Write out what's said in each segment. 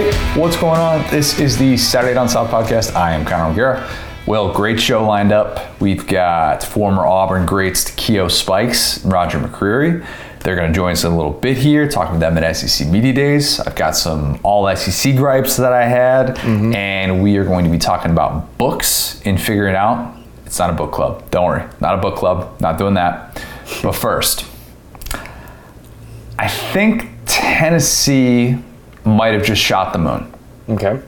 Hey, what's going on? This is the Saturday Down South podcast. I am Connor O'Gara. Well, great show lined up. We've got former Auburn greats Takeo Spikes and Roger McCreary. They're going to join us in a little bit here, talking with them at SEC Media Days. I've got some all SEC gripes that I had, mm-hmm. and we are going to be talking about books and figuring out it's not a book club. Don't worry, not a book club, not doing that. But first, I think Tennessee might have just shot the moon. Okay.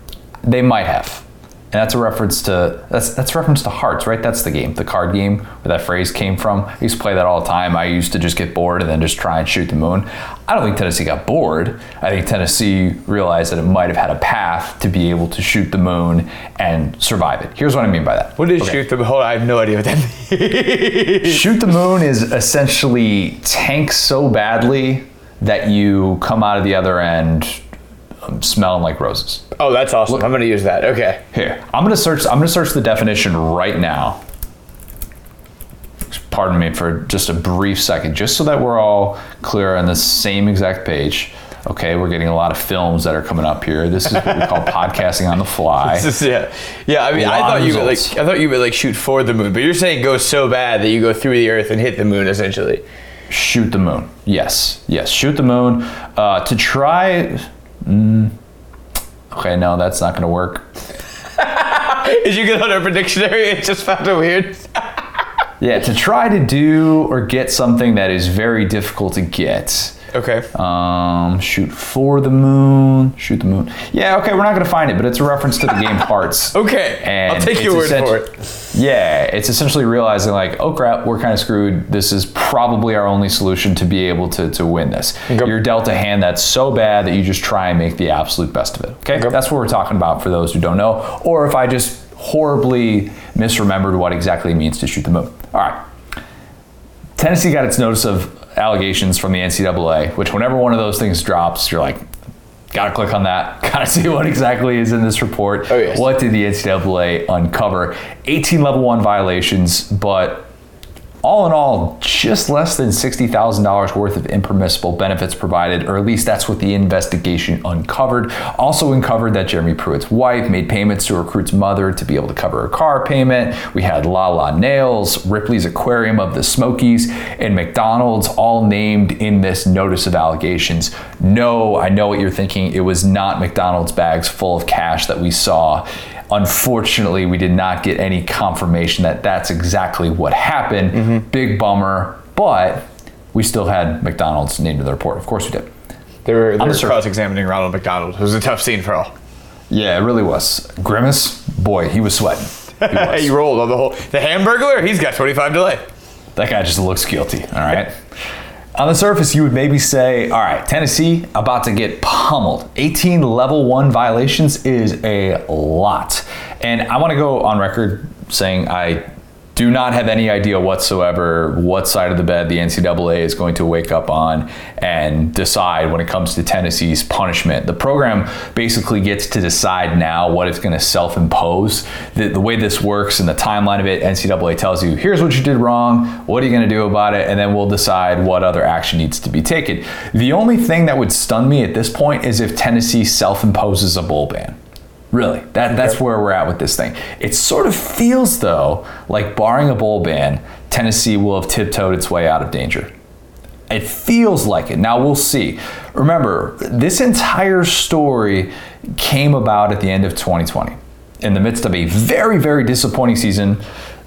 They might have. And that's a reference to that's that's reference to hearts, right? That's the game, the card game where that phrase came from. I used to play that all the time. I used to just get bored and then just try and shoot the moon. I don't think Tennessee got bored. I think Tennessee realized that it might have had a path to be able to shoot the moon and survive it. Here's what I mean by that. What is Okay. shoot the moon? I have no idea what that means. Shoot the moon is essentially tank so badly that you come out of the other end um, smelling like roses. oh, that's awesome. I'm gonna use that. Okay. Here, I'm gonna search. I'm gonna search the definition right now. Pardon me for just a brief second, just so that we're all clear on the same exact page. Okay, we're getting a lot of films that are coming up here. This is what we call podcasting on the fly. This is- yeah. Yeah. I mean, I thought you would like. I thought you would like shoot for the moon, but you're saying go so bad that you go through the earth and hit the moon, essentially. Shoot the moon. Yes, yes. Shoot the moon. Uh, to try. Mm, okay, no, that's not going to work. Did you get on Urban Dictionary? It just found it weird. Yeah, to try to do or get something that is very difficult to get. Okay. Um, shoot for the moon. Shoot the moon. Yeah, okay, we're not gonna find it, but it's a reference to the game Hearts. Okay. And I'll take your word for it. Yeah, it's essentially realizing like, oh crap, we're kind of screwed. This is probably our only solution to be able to, to win this. Okay. You're dealt a hand that's so bad that you just try and make the absolute best of it. Okay, Okay. that's what we're talking about for those who don't know, or if I just horribly misremembered what exactly it means to shoot the moon. All right. Tennessee got its notice of allegations from the NCAA, which whenever one of those things drops, you're like, gotta click on that, gotta see what exactly is in this report. Oh, yes. What did the NCAA uncover? 18 level one violations, but all in all, just less than $60,000 worth of impermissible benefits provided, or at least that's what the investigation uncovered. Also uncovered that Jeremy Pruitt's wife made payments to recruit's mother to be able to cover a car payment. We had La La Nails, Ripley's Aquarium of the Smokies, and McDonald's all named in this notice of allegations. No, I know what you're thinking. It was not McDonald's bags full of cash that we saw. Unfortunately, we did not get any confirmation that that's exactly what happened. Mm-hmm. Big bummer, but we still had McDonald's named in the report. Of course we did. They were, they were cross-examining Ronald McDonald. It was a tough scene for all. Yeah, it really was. Grimace, boy, he was sweating. He was. he rolled on the whole. The Hamburglar. He's got 25 to life. That guy just looks guilty, all right? On the surface, you would maybe say, all right, Tennessee about to get pummeled. 18 level one violations is a lot. And I want to go on record saying I do not have any idea whatsoever what side of the bed the NCAA is going to wake up on and decide when it comes to Tennessee's punishment. The program basically gets to decide now what it's going to self impose. The, the way this works and the timeline of it, NCAA tells you, here's what you did wrong, what are you going to do about it, and then we'll decide what other action needs to be taken. The only thing that would stun me at this point is if Tennessee self imposes a bowl ban. Really, that, that's where we're at with this thing. It sort of feels, though, like barring a bowl ban, Tennessee will have tiptoed its way out of danger. It feels like it. Now we'll see. Remember, this entire story came about at the end of 2020 in the midst of a very, very disappointing season.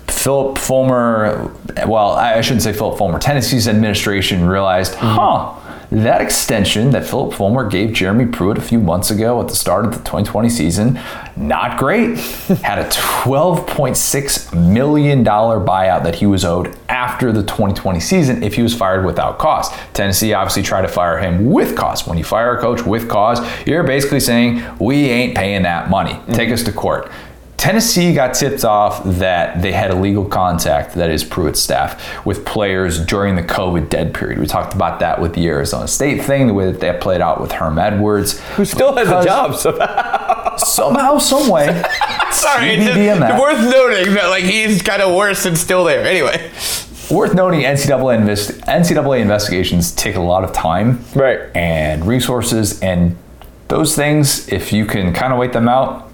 Philip Fulmer, well, I shouldn't say Philip Fulmer, Tennessee's administration realized, mm-hmm. huh, that extension that Philip Fulmer gave Jeremy Pruitt a few months ago at the start of the 2020 season, not great. Had a $12.6 million buyout that he was owed after the 2020 season if he was fired without cause. Tennessee obviously tried to fire him with cause. When you fire a coach with cause, you're basically saying, we ain't paying that money. Mm-hmm. Take us to court. Tennessee got tipped off that they had illegal contact, that is Pruitt's staff, with players during the COVID dead period. We talked about that with the Arizona State thing, the way that that played out with Herm Edwards. Who still has a job somehow. Somehow, some way. Sorry, it's TBD on just worth noting that like he's kind of worse and still there. Anyway, Worth noting, NCAA, invest- NCAA investigations take a lot of time Right. and resources, and those things, if you can kind of wait them out,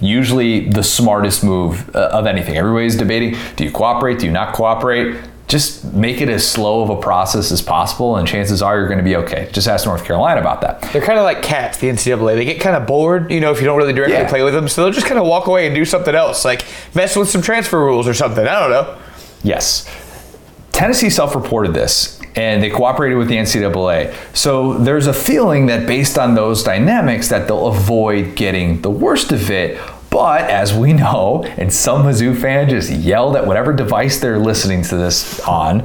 usually the smartest move uh, of anything. Everybody's debating do you cooperate, do you not cooperate? Just make it as slow of a process as possible, and chances are you're going to be okay. Just ask North Carolina about that. They're kind of like cats, the NCAA. They get kind of bored, you know, if you don't really directly Yeah. play with them. So they'll just kind of walk away and do something else, like mess with some transfer rules or something. I don't know. Yes. Tennessee self reported this and they cooperated with the NCAA. So there's a feeling that based on those dynamics that they'll avoid getting the worst of it. But as we know, and some Mizzou fan just yelled at whatever device they're listening to this on,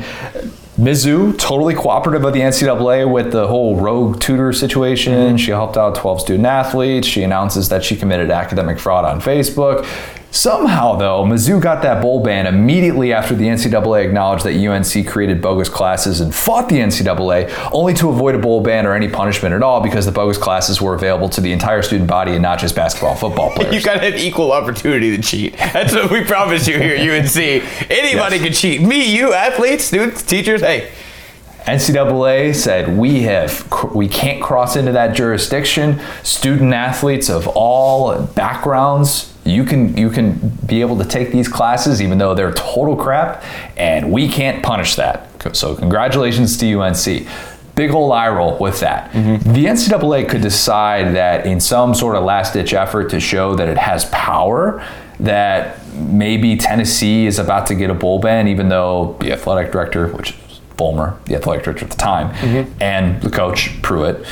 Mizzou totally cooperative with the NCAA with the whole rogue tutor situation. Mm-hmm. She helped out 12 student athletes. She announces that she committed academic fraud on Facebook. Somehow, though, Mizzou got that bowl ban immediately after the NCAA acknowledged that UNC created bogus classes and fought the NCAA, only to avoid a bowl ban or any punishment at all because the bogus classes were available to the entire student body and not just basketball and football players. You gotta have equal opportunity to cheat. That's what we promise you here at UNC. Anybody Yes. can cheat. Me, you, athletes, students, teachers. Hey, NCAA said we have we can't cross into that jurisdiction. Student athletes of all backgrounds, you can you can be able to take these classes even though they're total crap, and we can't punish that. So congratulations to UNC. Big ol' eye roll with that. Mm-hmm. The NCAA could decide that in some sort of last ditch effort to show that it has power, that maybe Tennessee is about to get a bowl ban, even though the athletic director, which is Fulmer, the athletic director at the time, mm-hmm. and the coach Pruitt,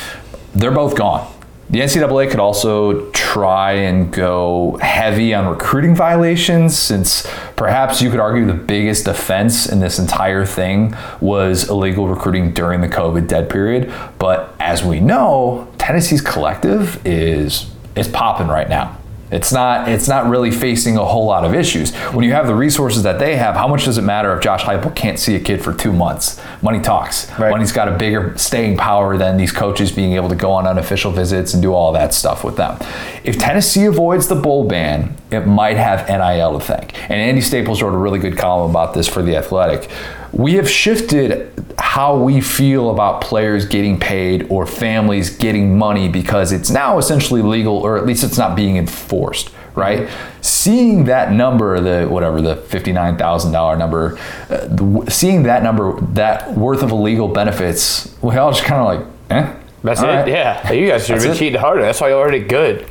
they're both gone. The NCAA could also try and go heavy on recruiting violations, since perhaps you could argue the biggest offense in this entire thing was illegal recruiting during the COVID dead period. But as we know, Tennessee's collective is is popping right now. It's not it's not really facing a whole lot of issues. When you have the resources that they have, how much does it matter if Josh Heupel can't see a kid for two months? Money talks. Right. Money's got a bigger staying power than these coaches being able to go on unofficial visits and do all that stuff with them. If Tennessee avoids the bowl ban, it might have NIL to thank. And Andy Staples wrote a really good column about this for The Athletic. We have shifted how we feel about players getting paid or families getting money because it's now essentially legal, or at least it's not being enforced, right? Seeing that number, the whatever the fifty-nine thousand dollar number, uh, the, seeing that number, that worth of illegal benefits, we all just kind of like, eh. that's all it. right. Yeah, you guys should have been cheating harder. That's why you're already good.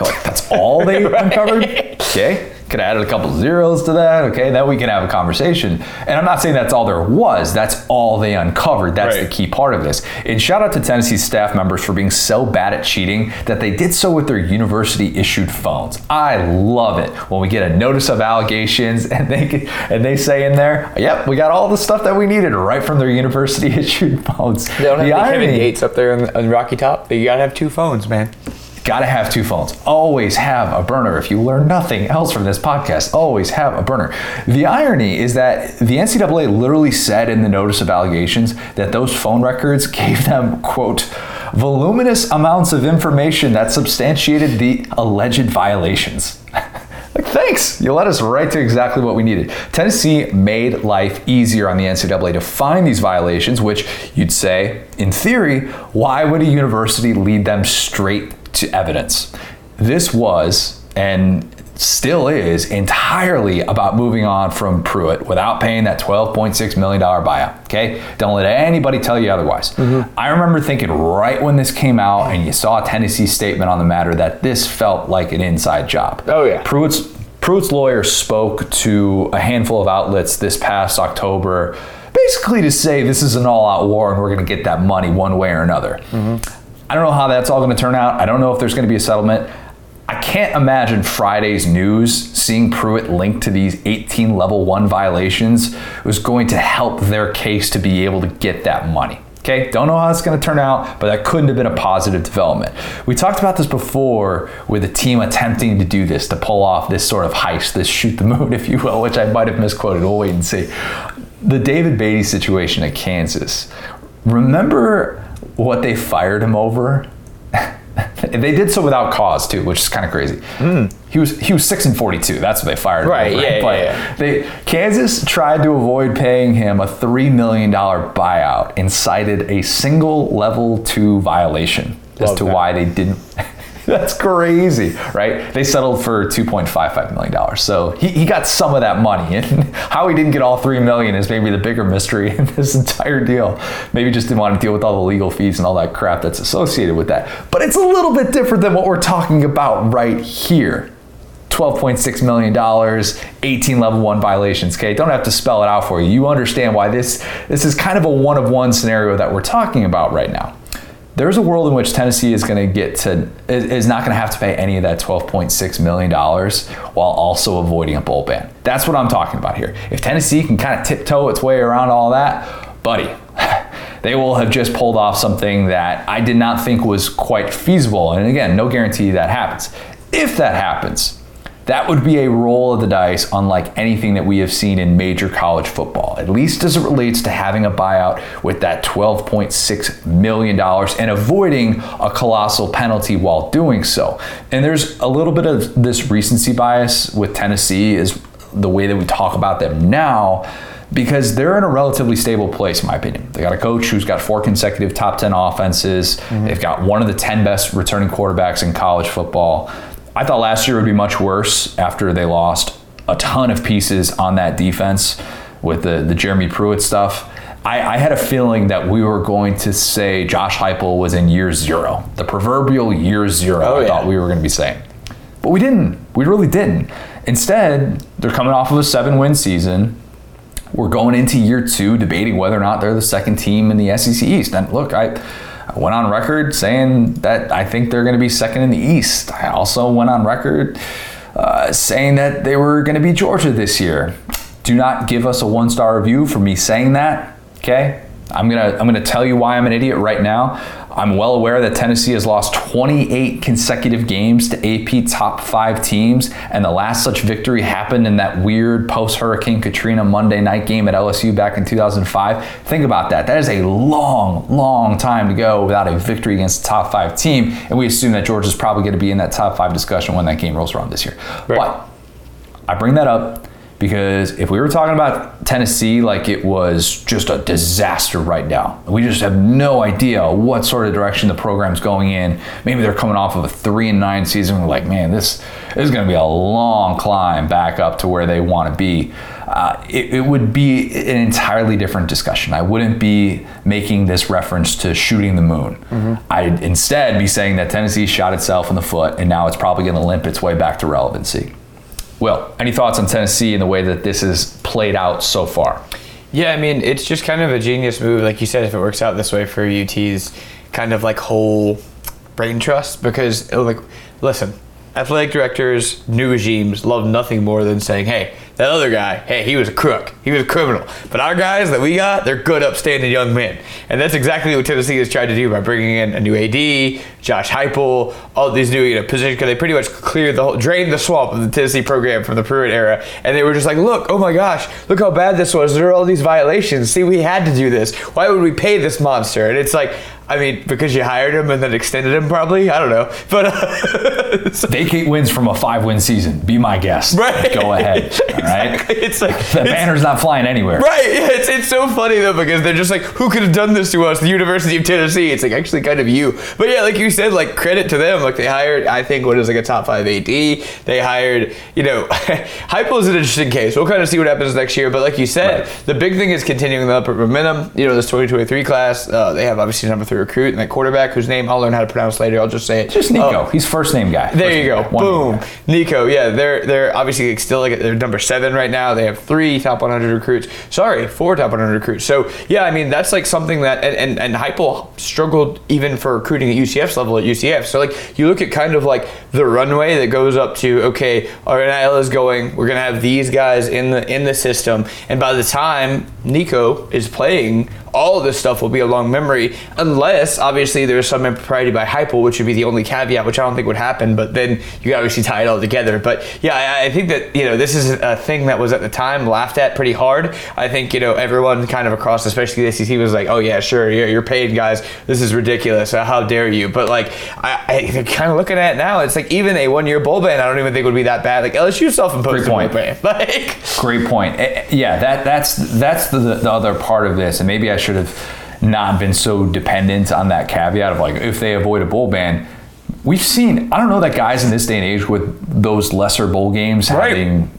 Like that's all they uncovered. Okay, could added a couple zeros to that. Okay, then we can have a conversation. And I'm not saying that's all there was. That's all they uncovered. That's Right. the key part of this. And shout out to Tennessee staff members for being so bad at cheating that they did so with their university issued phones. I love it when we get a notice of allegations and they and they say in there, "Yep, we got all the stuff that we needed right from their university issued phones." They don't have the the Kevin Gates up there on, on Rocky Top. You gotta have two phones, man. Gotta have two phones. Always have a burner. If you learn nothing else from this podcast, always have a burner. The irony is that the NCAA literally said in the notice of allegations that those phone records gave them, quote, voluminous amounts of information that substantiated the alleged violations. Like, thanks. You led us right to exactly what we needed. Tennessee made life easier on the NCAA to find these violations, which you'd say, in theory, why would a university lead them straight to evidence? This was, and still is, entirely about moving on from Pruitt without paying that $12.6 million buyout. Okay? Don't let anybody tell you otherwise. Mm-hmm. I remember thinking right when this came out and you saw Tennessee's statement on the matter that this felt like an inside job. Oh, yeah. Pruitt's Pruitt's lawyer spoke to a handful of outlets this past October, basically to say this is an all-out war and we're going to get that money one way or another. Mm-hmm. I don't know how that's all going to turn out. I don't know if there's going to be a settlement. I can't imagine Friday's news seeing Pruitt linked to these 18 level one violations was going to help their case to be able to get that money. Okay, don't know how it's going to turn out, but that couldn't have been a positive development. We talked about this before with a team attempting to do this, to pull off this sort of heist, this shoot the moon, if you will, which I might have misquoted. We'll wait and see. The David Beaty situation at Kansas. Remember what they fired him over? they did so without cause too, which is kind of crazy. Hmm. He was he was six and forty two. That's what they fired him Right, over. yeah, But yeah, yeah. They Kansas tried to avoid paying him a three million dollar buyout and cited a single level two violation. as to that. why they didn't. That's crazy, right? They settled for $2.55 million. So he, he got some of that money. And how he didn't get all 3 million is maybe the bigger mystery in this entire deal. Maybe just didn't want to deal with all the legal fees and all that crap that's associated with that. But it's a little bit different than what we're talking about right here. $12.6 million, 18 level one violations. Okay, don't have to spell it out for you. You understand why this this is kind of a one of one scenario that we're talking about right now. There's a world in which Tennessee is going to get to is not going to have to pay any of that 12.6 million dollars while also avoiding a bowl ban. That's what I'm talking about here. If Tennessee can kind of tiptoe its way around all that, buddy, they will have just pulled off something that I did not think was quite feasible. And again, no guarantee that happens. If that happens, that would be a roll of the dice unlike anything that we have seen in major college football, at least as it relates to having a buyout with that $12.6 million and avoiding a colossal penalty while doing so. And there's a little bit of this recency bias with Tennessee, is the way that we talk about them now because they're in a relatively stable place, in my opinion. They got a coach who's got four consecutive top 10 offenses. Mm-hmm. They've got one of the 10 best returning quarterbacks in college football. I thought last year would be much worse after they lost a ton of pieces on that defense with the, the Jeremy Pruitt stuff. I, I had a feeling that we were going to say Josh Heupel was in year zero, the proverbial year zero. Oh, I yeah. thought we were going to be saying. But we didn't. We really didn't. Instead, they're coming off of a seven win season. We're going into year two debating whether or not they're the second team in the SEC East. And look, I, I went on record saying that I think they're going to be second in the East. I also went on record uh, saying that they were going to be Georgia this year. Do not give us a one star review for me saying that. Okay, I'm gonna I'm gonna tell you why I'm an idiot right now. I'm well aware that Tennessee has lost 28 consecutive games to AP top five teams, and the last such victory happened in that weird post Hurricane Katrina Monday night game at LSU back in 2005. Think about that. That is a long, long time to go without a victory against a top five team, and we assume that Georgia's probably going to be in that top five discussion when that game rolls around this year. But I bring that up because if we were talking about Tennessee like it was just a disaster right now, we just have no idea what sort of direction the program's going in. Maybe they're coming off of a three and nine season. We're like, man, this, this is going to be a long climb back up to where they want to be. Uh, it, it would be an entirely different discussion. I wouldn't be making this reference to shooting the moon. I'd instead be saying that Tennessee shot itself in the foot and now it's probably going to limp its way back to relevancy. Will, any thoughts on Tennessee and the way that this has played out so far? Yeah, I mean, it's just kind of a genius move, like you said, if it works out this way for UT's kind of like whole brain trust. Because, like, listen, athletic directors, new regimes love nothing more than saying, hey, that other guy, hey, he was a crook. He was a criminal. But our guys that we got, they're good, upstanding young men. And that's exactly what Tennessee has tried to do by bringing in a new AD, Josh Heupel, all these new you know, positions, because they pretty much cleared the whole, drained the swamp of the Tennessee program from the Pruitt era. And they were just like, look, oh my gosh, look how bad this was. There are all these violations. See, we had to do this. Why would we pay this monster? And it's like, I mean, because you hired him and then extended him, probably. I don't know, but uh, so- Vacate wins from a five win season. Be my guest. Right. Go ahead. All right. Exactly. It's like The it's- banner's not flying anywhere. Right, yeah, it's, it's so funny though because they're just like, who could have done this to us? The University of Tennessee. It's like actually kind of you. But yeah, like you said, like credit to them. Like they hired, I think, what is like a top five AD. They hired, you know, Heupel is an interesting case. We'll kind of see what happens next year. But like you said, Right. the big thing is continuing the upward momentum. You know, this 2023 class, uh, they have obviously number three recruit and that quarterback whose name I'll learn how to pronounce later. I'll just say it. Just Nico. Uh, He's first name guy. there First you go. guy. One name Boom. Nico. Yeah, they're they're obviously still like they're number seven right now. They have three top 100 recruits. Sorry, four top 100 recruits. So yeah, I mean that's like something that and and, and Heupel struggled even for recruiting at UCF's level at UCF. So like you look at kind of like the runway that goes up to okay, our NIL is going. We're gonna have these guys in the in the system, and by the time Nico is playing. All of this stuff will be a long memory, unless obviously there's some impropriety by Heupel, which would be the only caveat, which I don't think would happen. But then you obviously tie it all together. But yeah, I, I think that you know this is a thing that was at the time laughed at pretty hard. I think you know everyone kind of across, especially the SEC, was like, "Oh yeah, sure, you're, you're paid, guys. This is ridiculous. Uh, How dare you?" But like, I, I kind of looking at it now, it's like even a one-year bowl ban, I don't even think would be that bad. Like LSU self-imposed Great point. bowl ban. Like, Great point. Eh, eh, Yeah, that that's that's the, the other part of this, and maybe I should have not been so dependent on that caveat of like if they avoid a bowl ban. We've seen, I don't know that guys in this day and age with those lesser bowl games Right. having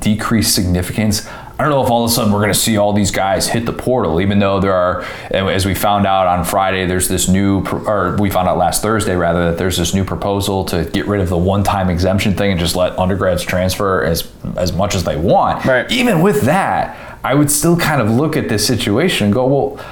decreased significance. I don't know if all of a sudden we're going to see all these guys hit the portal, even though there are, as we found out on Friday, there's this new, or we found out last Thursday rather, that there's this new proposal to get rid of the one-time exemption thing and just let undergrads transfer as as much as they want. Right. Even with that, I would still kind of look at this situation and go, well.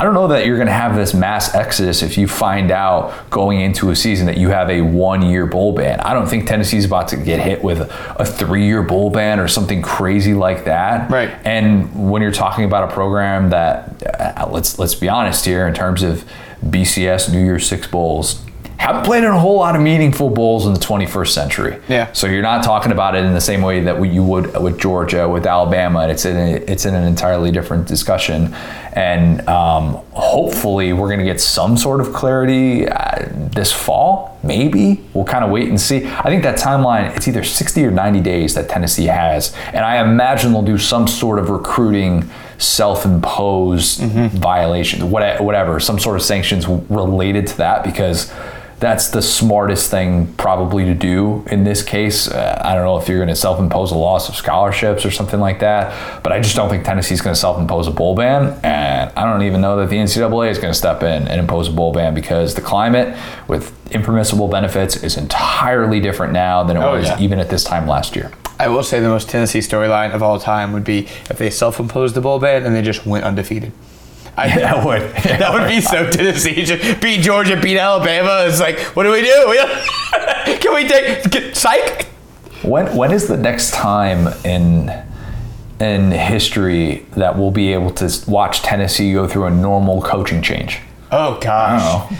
I don't know that you're going to have this mass exodus if you find out going into a season that you have a one year bowl ban. I don't think Tennessee's about to get hit with a three year bowl ban or something crazy like that. Right. And when you're talking about a program that, uh, let's let's be honest here, in terms of BCS New Year's Six bowls, haven't played in a whole lot of meaningful bowls in the 21st century. Yeah. So you're not talking about it in the same way that you would with Georgia, with Alabama. It's in a, it's in an entirely different discussion, and um, hopefully we're going to get some sort of clarity uh, this fall. Maybe we'll kind of wait and see. I think that timeline it's either 60 or 90 days that Tennessee has, and I imagine they'll do some sort of recruiting self-imposed violation, what- whatever, some sort of sanctions related to that because that's the smartest thing probably to do in this case. Uh, I don't know if you're going to self-impose a loss of scholarships or something like that, but I just don't think Tennessee's going to self-impose a bowl ban, and I don't even know that the NCAA is going to step in and impose a bowl ban because the climate with impermissible benefits is entirely different now than it Oh, was yeah. even at this time last year. I will say the most Tennessee storyline of all time would be if they self-imposed the bowl ban and they just went undefeated. I, That would. that would be so Tennessee. Just beat Georgia, beat Alabama. It's like, what do we do? We- Can we take get, psych? When when is the next time in in history that we'll be able to watch Tennessee go through a normal coaching change? Oh gosh.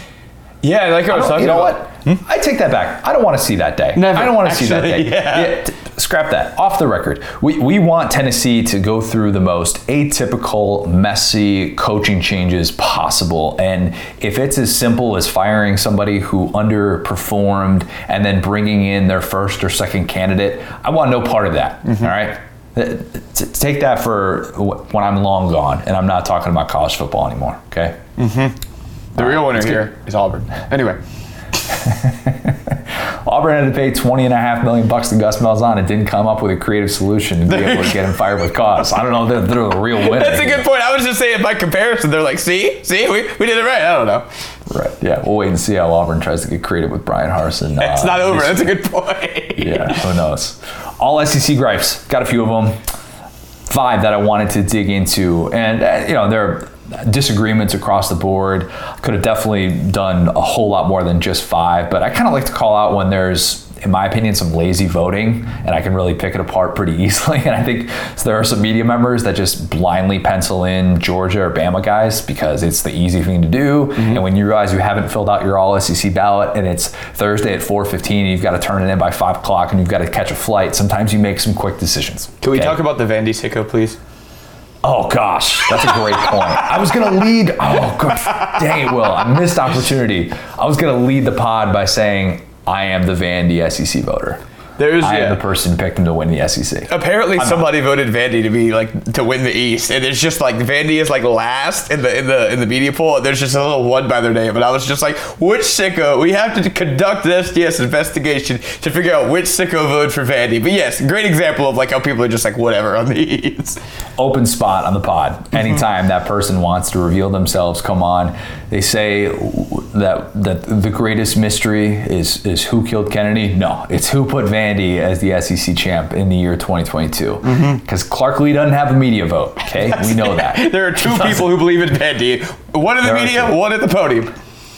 Yeah, like I was talking you know about. what? I take that back. I don't want to see that day. Never, I don't want to see that actually, day. yeah. t- scrap that. Off the record. We, we want Tennessee to go through the most atypical, messy coaching changes possible. And if it's as simple as firing somebody who underperformed and then bringing in their first or second candidate, I want no part of that. Mm-hmm. all right? T- Take that for wh- when I'm long gone and I'm not talking about college football anymore, okay? The real winner here is Auburn. Anyway, Auburn had to pay 20 and a half million bucks to Gus Malzahn and didn't come up with a creative solution to be able to get him fired with cause. I don't know they're, they're the real winner. that's a good point. I was just saying by comparison, they're like, see, see, we, we did it right. I don't know. Right. Yeah. We'll wait and see how Auburn tries to get creative with Bryan Harsin. It's uh, not over. That's a good point. yeah. Who knows? All SEC gripes. Got a few of them. Five that I wanted to dig into, and uh, you know there disagreements across the board. Could have definitely done a whole lot more than just five, but I kind of like to call out when there's, in my opinion, some lazy voting, and I can really pick it apart pretty easily. And I think there are some media members that just blindly pencil in Georgia or Bama guys because it's the easy thing to do. Mm-hmm. And when you realize you haven't filled out your All SEC ballot and it's Thursday at 4:15, and you've got to turn it in by five o'clock, and you've got to catch a flight. Sometimes you make some quick decisions. Can we okay? talk about the Vandy sicko, please? Oh gosh, that's a great point. I was gonna lead. Oh gosh, dang it, Will. I missed opportunity. I was gonna lead the pod by saying I am the Vandy SEC voter. There's I yeah. am the person who picked him to win the SEC. Apparently, somebody voted Vandy to be like to win the East, and it's just like Vandy is like last in the in the in the media poll. There's just a little one by their name, and I was just like, which sicko? We have to conduct an SDS investigation to figure out which sicko voted for Vandy. But yes, great example of like how people are just like whatever on the East. Open spot on the pod. Mm-hmm. Anytime that person wants to reveal themselves, come on. They say that that the greatest mystery is is who killed Kennedy. No, it's who put Vandy as the SEC champ in the year 2022. Because Clark Lee doesn't have a media vote. Okay, we know that. There are two people who believe in Vandy. One in the There media, one at the podium.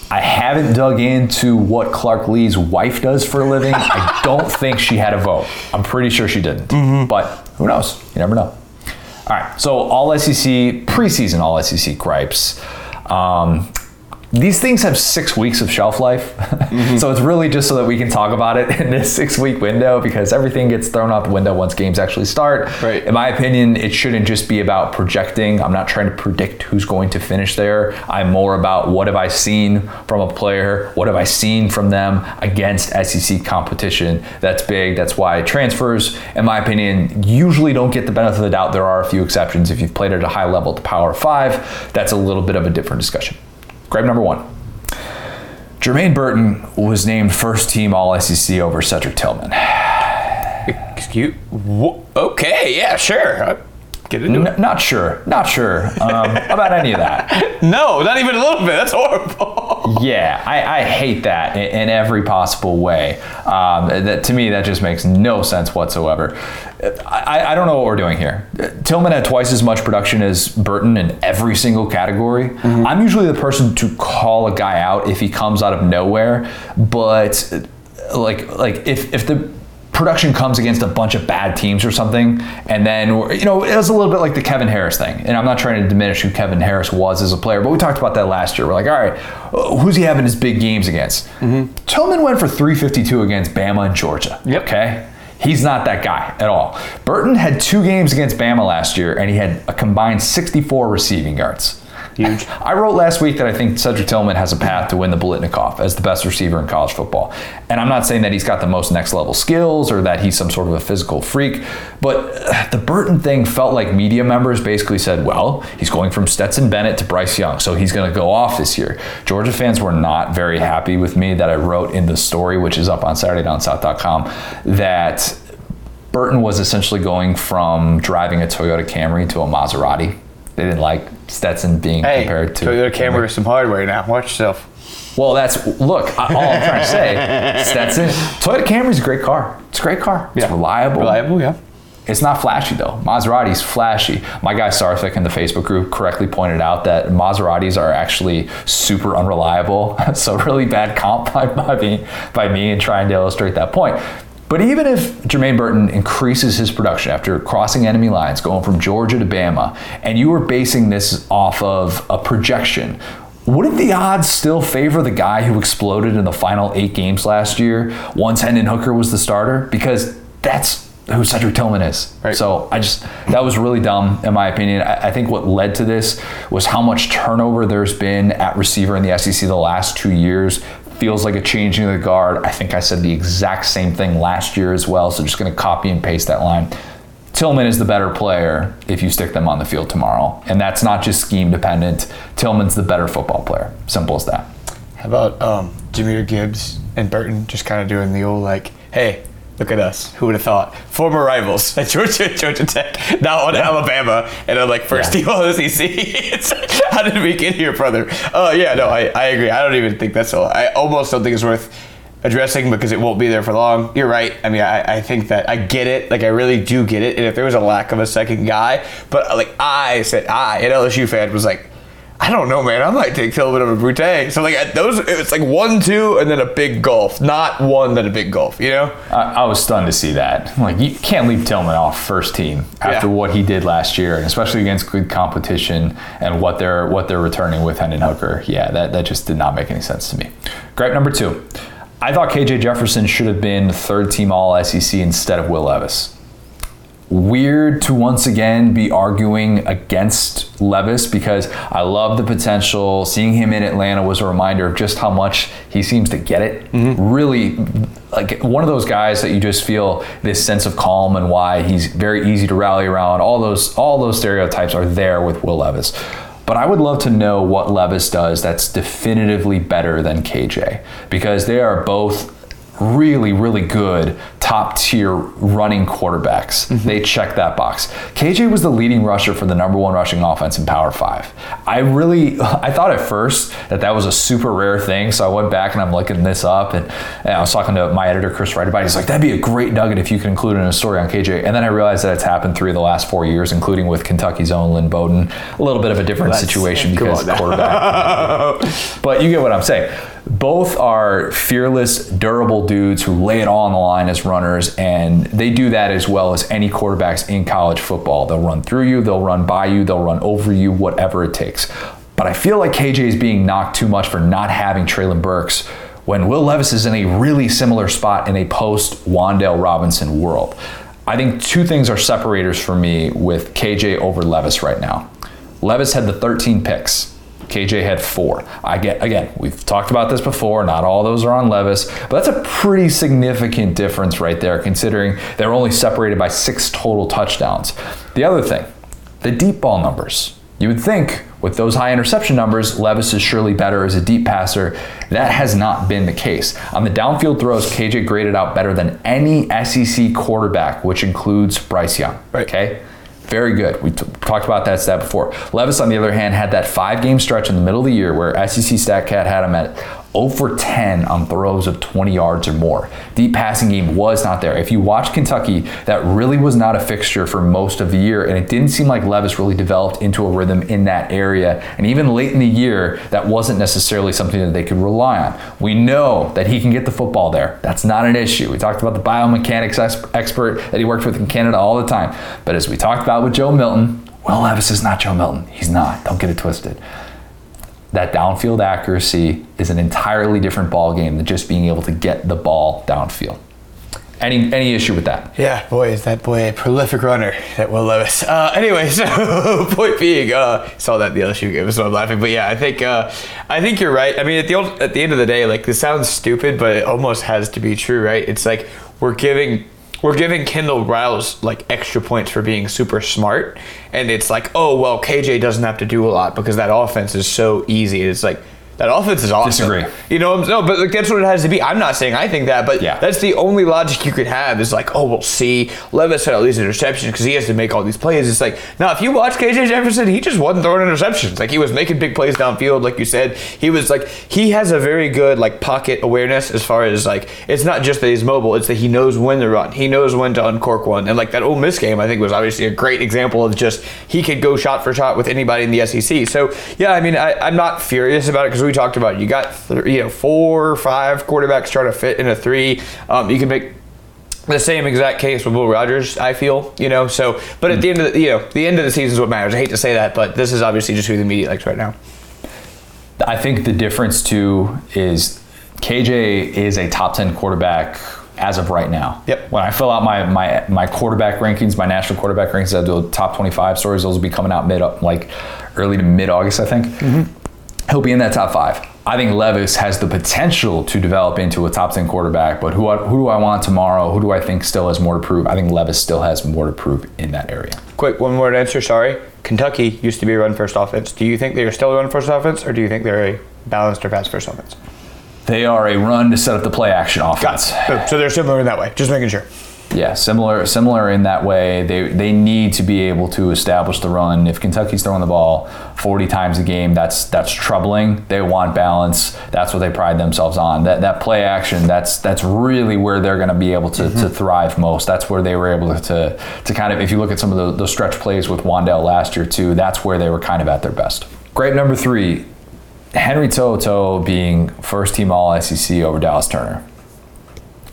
I haven't dug into what Clark Lee's wife does for a living. I don't think she had a vote. I'm pretty sure she didn't. But who knows? You never know. All right. So all SEC preseason all SEC gripes. Um, these things have six weeks of shelf life. Mm-hmm. so it's really just so that we can talk about it in this six week window because everything gets thrown out the window once games actually start. Right. In my opinion, it shouldn't just be about projecting. I'm not trying to predict who's going to finish there. I'm more about what have I seen from a player? What have I seen from them against SEC competition? That's big. That's why transfers, in my opinion, usually don't get the benefit of the doubt. There are a few exceptions. If you've played at a high level to Power 5, that's a little bit of a different discussion. Gripe number one. Jermaine Burton was named first team All SEC over Cedric Tillman. Excuse? Me. Okay, yeah, sure. Get into N- it. Not sure. Not sure um, about any of that. No, not even a little bit. That's horrible. yeah, I, I hate that in, in, every possible way. Um, that to me, that just makes no sense whatsoever. I, I, don't know what we're doing here. Tillman had twice as much production as Burton in every single category. Mm-hmm. I'm usually the person to call a guy out if he comes out of nowhere, but like like if if the production comes against a bunch of bad teams or something, and then you know it was a little bit like the Kevin Harris thing. And I'm not trying to diminish who Kevin Harris was as a player, but we talked about that last year. We're like, all right, who's he having his big games against? Mm-hmm. Tillman went for 352 against Bama and Georgia. Yep. Okay. He's not that guy at all. Burton had two games against Bama last year, and he had a combined 64 receiving yards. Huge. I wrote last week that I think Cedric Tillman has a path to win the Biletnikoff as the best receiver in college football. And I'm not saying that he's got the most next level skills or that he's some sort of a physical freak, but uh, the Burton thing felt like media members basically said, well, he's going from Stetson Bennett to Bryce Young, so he's going to go off this year. Georgia fans were not very happy with me that I wrote in the story, which is up on SaturdayDownSouth.com, that Burton was essentially going from driving a Toyota Camry to a Maserati. They didn't like Stetson being hey, compared to Toyota Camry with some hardware now. Watch yourself. Well, that's look. all I'm trying to say, Stetson, Toyota Camry is a great car. It's a great car. It's yeah. reliable. Reliable, yeah. It's not flashy though. Maserati's flashy. My guy Sarthik in the Facebook group correctly pointed out that Maseratis are actually super unreliable. so really bad comp by, by me by me in trying to illustrate that point. But even if Jermaine Burton increases his production after crossing enemy lines, going from Georgia to Bama, and you were basing this off of a projection, wouldn't the odds still favor the guy who exploded in the final eight games last year once Hendon Hooker was the starter? Because that's who Cedric Tillman is. Right. So I just that was really dumb in my opinion. I, I, think what led to this was how much turnover there's been at receiver in the SEC the last two years feels like a changing of the guard. I think I said the exact same thing last year as well, so just going to copy and paste that line. Tillman is the better player if you stick them on the field tomorrow. And that's not just scheme dependent. Tillman's the better football player. Simple as that. How about um, Jahmyr Gibbs and Burton just kind of doing the old like, hey, Look at us. Who would have thought? Former rivals at Georgia, Georgia Tech, now on yeah. Alabama, and I'm like first yeah. team All SEC. How did we get here, brother? Oh uh, yeah, no, I, I agree. I don't even think that's all. I almost don't think it's worth addressing because it won't be there for long. You're right. I mean, I, I think that I get it. Like, I really do get it. And if there was a lack of a second guy, but like I said, I, an LSU fan, was like, I don't know, man. I might take Tillman over Brute. So like at those, it's like one, two, and then a big gulf, not one then a big gulf. You know? I, I was stunned to see that. Like you can't leave Tillman off first team after yeah. what he did last year, and especially against good competition and what they're what they're returning with Hendon Hooker. Yeah, that that just did not make any sense to me. Gripe number two. I thought KJ Jefferson should have been third team All SEC instead of Will Levis weird to once again be arguing against Levis because I love the potential. Seeing him in Atlanta was a reminder of just how much he seems to get it. Mm-hmm. Really, like one of those guys that you just feel this sense of calm and why he's very easy to rally around. All those all those stereotypes are there with Will Levis. But I would love to know what Levis does that's definitively better than KJ because they are both really, really good top tier running quarterbacks. Mm-hmm. They check that box. KJ was the leading rusher for the number one rushing offense in Power Five. I really, I thought at first that that was a super rare thing. So I went back and I'm looking this up, and, and I was talking to my editor Chris Wright about. it. He's like, that'd be a great nugget if you could include in a story on KJ. And then I realized that it's happened three of the last four years, including with Kentucky's own Lynn Bowden. A little bit of a different well, situation because quarterback. but you get what I'm saying both are fearless, durable dudes who lay it all on the line as runners, and they do that as well as any quarterbacks in college football. They'll run through you, they'll run by you, they'll run over you, whatever it takes. but I feel like KJ is being knocked too much for not having Treylon Burks when Will Levis is in a really similar spot in a post Wan'Dale Robinson world. I think two things are separators for me with KJ over Levis right now. Levis had the 13 picks. KJ had four. I get again, we've talked about this before. Not all those are on Levis, but that's a pretty significant difference right there, considering they're only separated by six total touchdowns. The other thing, the deep ball numbers. You would think with those high interception numbers, Levis is surely better as a deep passer. That has not been the case. On the downfield throws, KJ graded out better than any SEC quarterback, which includes Bryce Young. Right. Okay. Very good. We t- talked about that stat before. Levis, on the other hand, had that five game stretch in the middle of the year where SEC StatCat had him at 0 for 10 on throws of 20 yards or more. Deep passing game was not there. If you watch Kentucky, that really was not a fixture for most of the year, and it didn't seem like Levis really developed into a rhythm in that area. And even late in the year, that wasn't necessarily something that they could rely on. We know that he can get the football there. That's not an issue. We talked about the biomechanics expert that he worked with in Canada all the time. But as we talked about with Joe Milton, well, Levis is not Joe Milton. He's not. Don't get it twisted that downfield accuracy is an entirely different ball game than just being able to get the ball downfield. Any any issue with that? Yeah, boy, is that boy a prolific runner, that Will Levis. Uh, anyway, so point being, uh, saw that the LSU game, so I'm laughing. But yeah, I think uh, I think you're right. I mean, at the old, at the end of the day, like this sounds stupid, but it almost has to be true, right? It's like we're giving we're giving Kendal Briles like extra points for being super smart, and it's like, oh well, KJ doesn't have to do a lot because that offense is so easy. It's like that offense is awesome. Disagree. You know, no, but like, that's what it has to be. I'm not saying I think that, but Yeah. that's the only logic you could have is like, oh, we'll see. Levis had all these interceptions because he has to make all these plays. It's like, now if you watch KJ Jefferson, he just wasn't throwing interceptions. Like he was making big plays downfield, like you said. He was like, he has a very good like pocket awareness as far as like, it's not just that he's mobile, it's that he knows when to run. He knows when to uncork one. And like that Ole Miss game, I think was obviously a great example of just he could go shot for shot with anybody in the SEC. So yeah, I mean, I, I'm not furious about it because we talked about you got th- you know four or five quarterbacks trying to fit in a three. Um, you can make the same exact case with Will Rogers. I feel you know. So, but at the end of the you know the end of the season is what matters. I hate to say that, but this is obviously just who the media likes right now. I think the difference too is KJ is a top 10 quarterback as of right now. Yep. When I fill out my my my quarterback rankings, my national quarterback rankings, I do top 25 stories. Those will be coming out mid up like early to mid August, I think. He'll be in that top five. I think Levis has the potential to develop into a top 10 quarterback, but who, I, who do I want tomorrow? Who do I think still has more to prove? I think Levis still has more to prove in that area. Quick one word answer. Sorry, Kentucky used to be a run first offense. Do you think they are still a run first offense, or do you think they're a balanced or pass first offense? They are a run to set up the play action offense. So, so they're similar in that way. Just making sure. Yeah, similar similar in that way. They they need to be able to establish the run. If Kentucky's throwing the ball 40 times a game, that's that's troubling. They want balance. That's what they pride themselves on. That that play action, that's that's really where they're going to be able to, to mm-hmm. thrive most. That's where they were able to to kind of if you look at some of the, those stretch plays with Wan'Dale last year too, that's where they were kind of at their best. Great number 3, Henry To'oTo'o being first team all SEC over Dallas Turner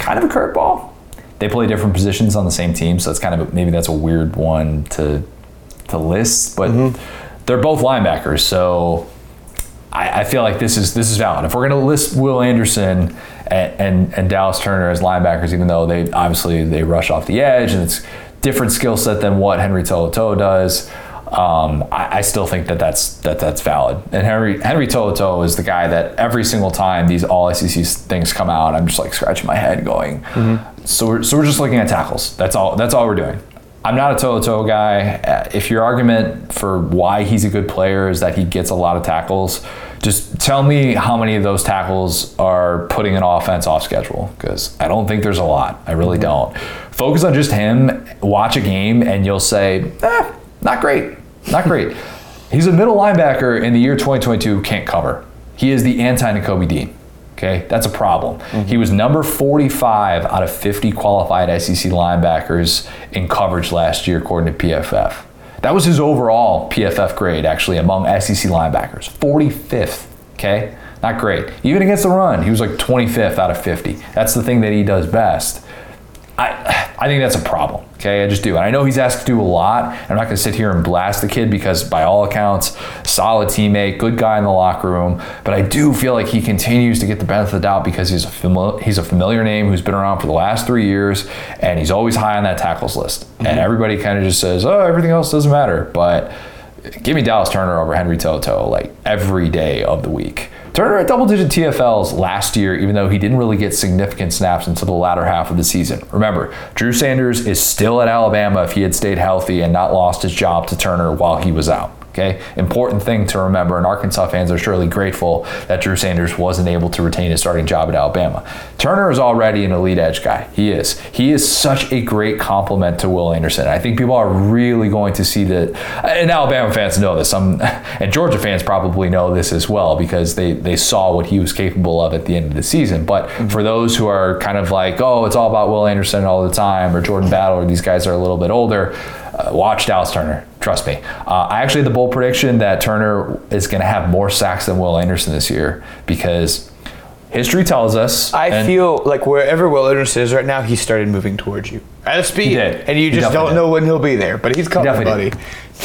kind of a curveball. They play different positions on the same team, so it's kind of maybe that's a weird one to to list. But mm-hmm. they're both linebackers, so I, I feel like this is this is valid. If we're going to list Will Anderson and, and and Dallas Turner as linebackers, even though they obviously they rush off the edge and it's different skill set than what Henry To'oTo'o does. Um, I, I still think that that's that that's valid. And Henry Henry To'oTo'o is the guy that every single time these all SEC things come out, I'm just like scratching my head, going. So we're, so we're just looking at tackles. That's all. That's all we're doing. I'm not a To'oTo'o guy. Uh, If your argument for why he's a good player is that he gets a lot of tackles, just tell me how many of those tackles are putting an offense off schedule. Because I don't think there's a lot. I really don't. Focus on just him. Watch a game, and you'll say, eh, not great. Not great. He's a middle linebacker in the year 2022 can't cover. He is the anti Nakobe Dean. Okay, that's a problem. Mm-hmm. He was number 45 out of 50 qualified SEC linebackers in coverage last year, according to PFF. That was his overall PFF grade, actually, among SEC linebackers. 45th. Okay, not great. Even against the run, he was like 25th out of 50. That's the thing that he does best. I, I think that's a problem. Okay, I just do. And I know he's asked to do a lot. I'm not going to sit here and blast the kid because, by all accounts, solid teammate, good guy in the locker room. But I do feel like he continues to get the benefit of the doubt because he's a familiar, he's a familiar name who's been around for the last three years, and he's always high on that tackles list. Mm-hmm. And everybody kind of just says, "Oh, everything else doesn't matter." But give me Dallas Turner over Henry To'oTo'o like every day of the week. Turner had double digit TFLs last year, even though he didn't really get significant snaps until the latter half of the season. Remember, Drew Sanders is still at Alabama if he had stayed healthy and not lost his job to Turner while he was out. Okay, important thing to remember, and Arkansas fans are surely grateful that Drew Sanders wasn't able to retain his starting job at Alabama. Turner is already an elite edge guy. He is. He is such a great complement to Will Anderson. I think people are really going to see that, and Alabama fans know this. Some, and Georgia fans probably know this as well because they they saw what he was capable of at the end of the season. But mm-hmm. for those who are kind of like, oh, it's all about Will Anderson all the time, or Jordan Battle, or these guys are a little bit older watch Dallas Turner. Trust me. Uh, I actually had the bold prediction that Turner is going to have more sacks than Will Anderson this year because history tells us. I feel like wherever Will Anderson is right now, he started moving towards you at a speed, and you just don't did. know when he'll be there. But he's coming, he buddy. Did.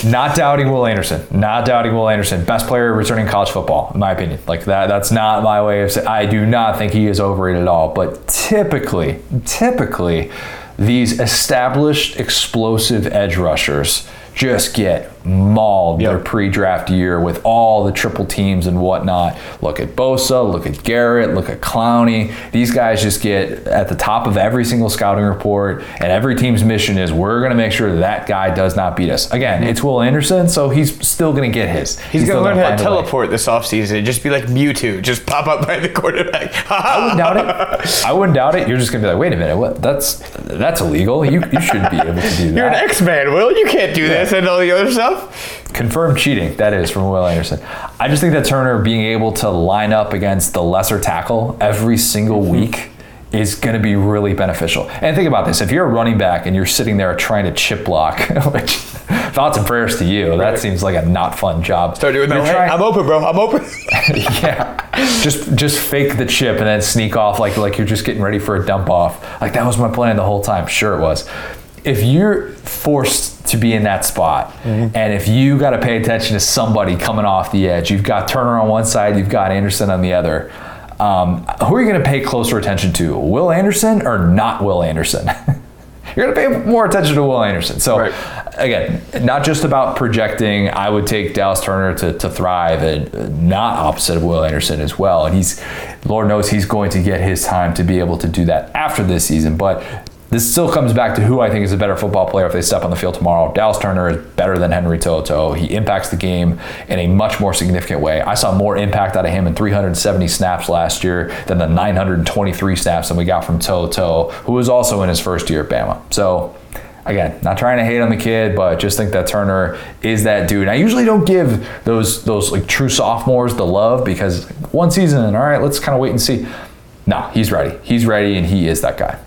Not doubting Will Anderson. Not doubting Will Anderson. Best player returning college football, in my opinion. Like that. That's not my way of saying. I do not think he is overrated at all. But typically, typically these established explosive edge rushers just get mauled yep. their pre-draft year with all the triple teams and whatnot. Look at Bosa, look at Garrett, look at Clowney. These guys just get at the top of every single scouting report, and every team's mission is we're going to make sure that, guy does not beat us. Again, it's Will Anderson, so he's still going to get his. He's, he's going to learn how to teleport this offseason. And just be like Mewtwo, just pop up by the quarterback. I wouldn't doubt it. I wouldn't doubt it. You're just going to be like, wait a minute, what? That's that's illegal. You you shouldn't be able to do that. You're an X-Man, Will. You can't do yeah. this and all the other stuff stuff. Confirmed cheating, that is from Will Anderson. I just think that Turner being able to line up against the lesser tackle every single mm-hmm. week is going to be really beneficial. And think about this: if you're a running back and you're sitting there trying to chip block, which thoughts and prayers to you, that seems like a not fun job. Start doing that. Trying, I'm open, bro. I'm open. yeah, just just fake the chip and then sneak off like like you're just getting ready for a dump off. Like that was my plan the whole time. Sure, it was. If you're forced to be in that spot. Mm-hmm. And if you got to pay attention to somebody coming off the edge, you've got Turner on one side, you've got Anderson on the other. Um, who are you going to pay closer attention to, Will Anderson or not Will Anderson? You're going to pay more attention to Will Anderson. So, right. again, not just about projecting. I would take Dallas Turner to, to thrive, and not opposite of Will Anderson as well. And he's, Lord knows, he's going to get his time to be able to do that after this season. But this still comes back to who I think is a better football player if they step on the field tomorrow. Dallas Turner is better than Henry To'oTo'o. He impacts the game in a much more significant way. I saw more impact out of him in 370 snaps last year than the 923 snaps that we got from To'oTo'o, who was also in his first year at Bama. So again, not trying to hate on the kid, but just think that Turner is that dude. I usually don't give those those like true sophomores the love because one season, all right, let's kind of wait and see. No, he's ready. He's ready, and he is that guy.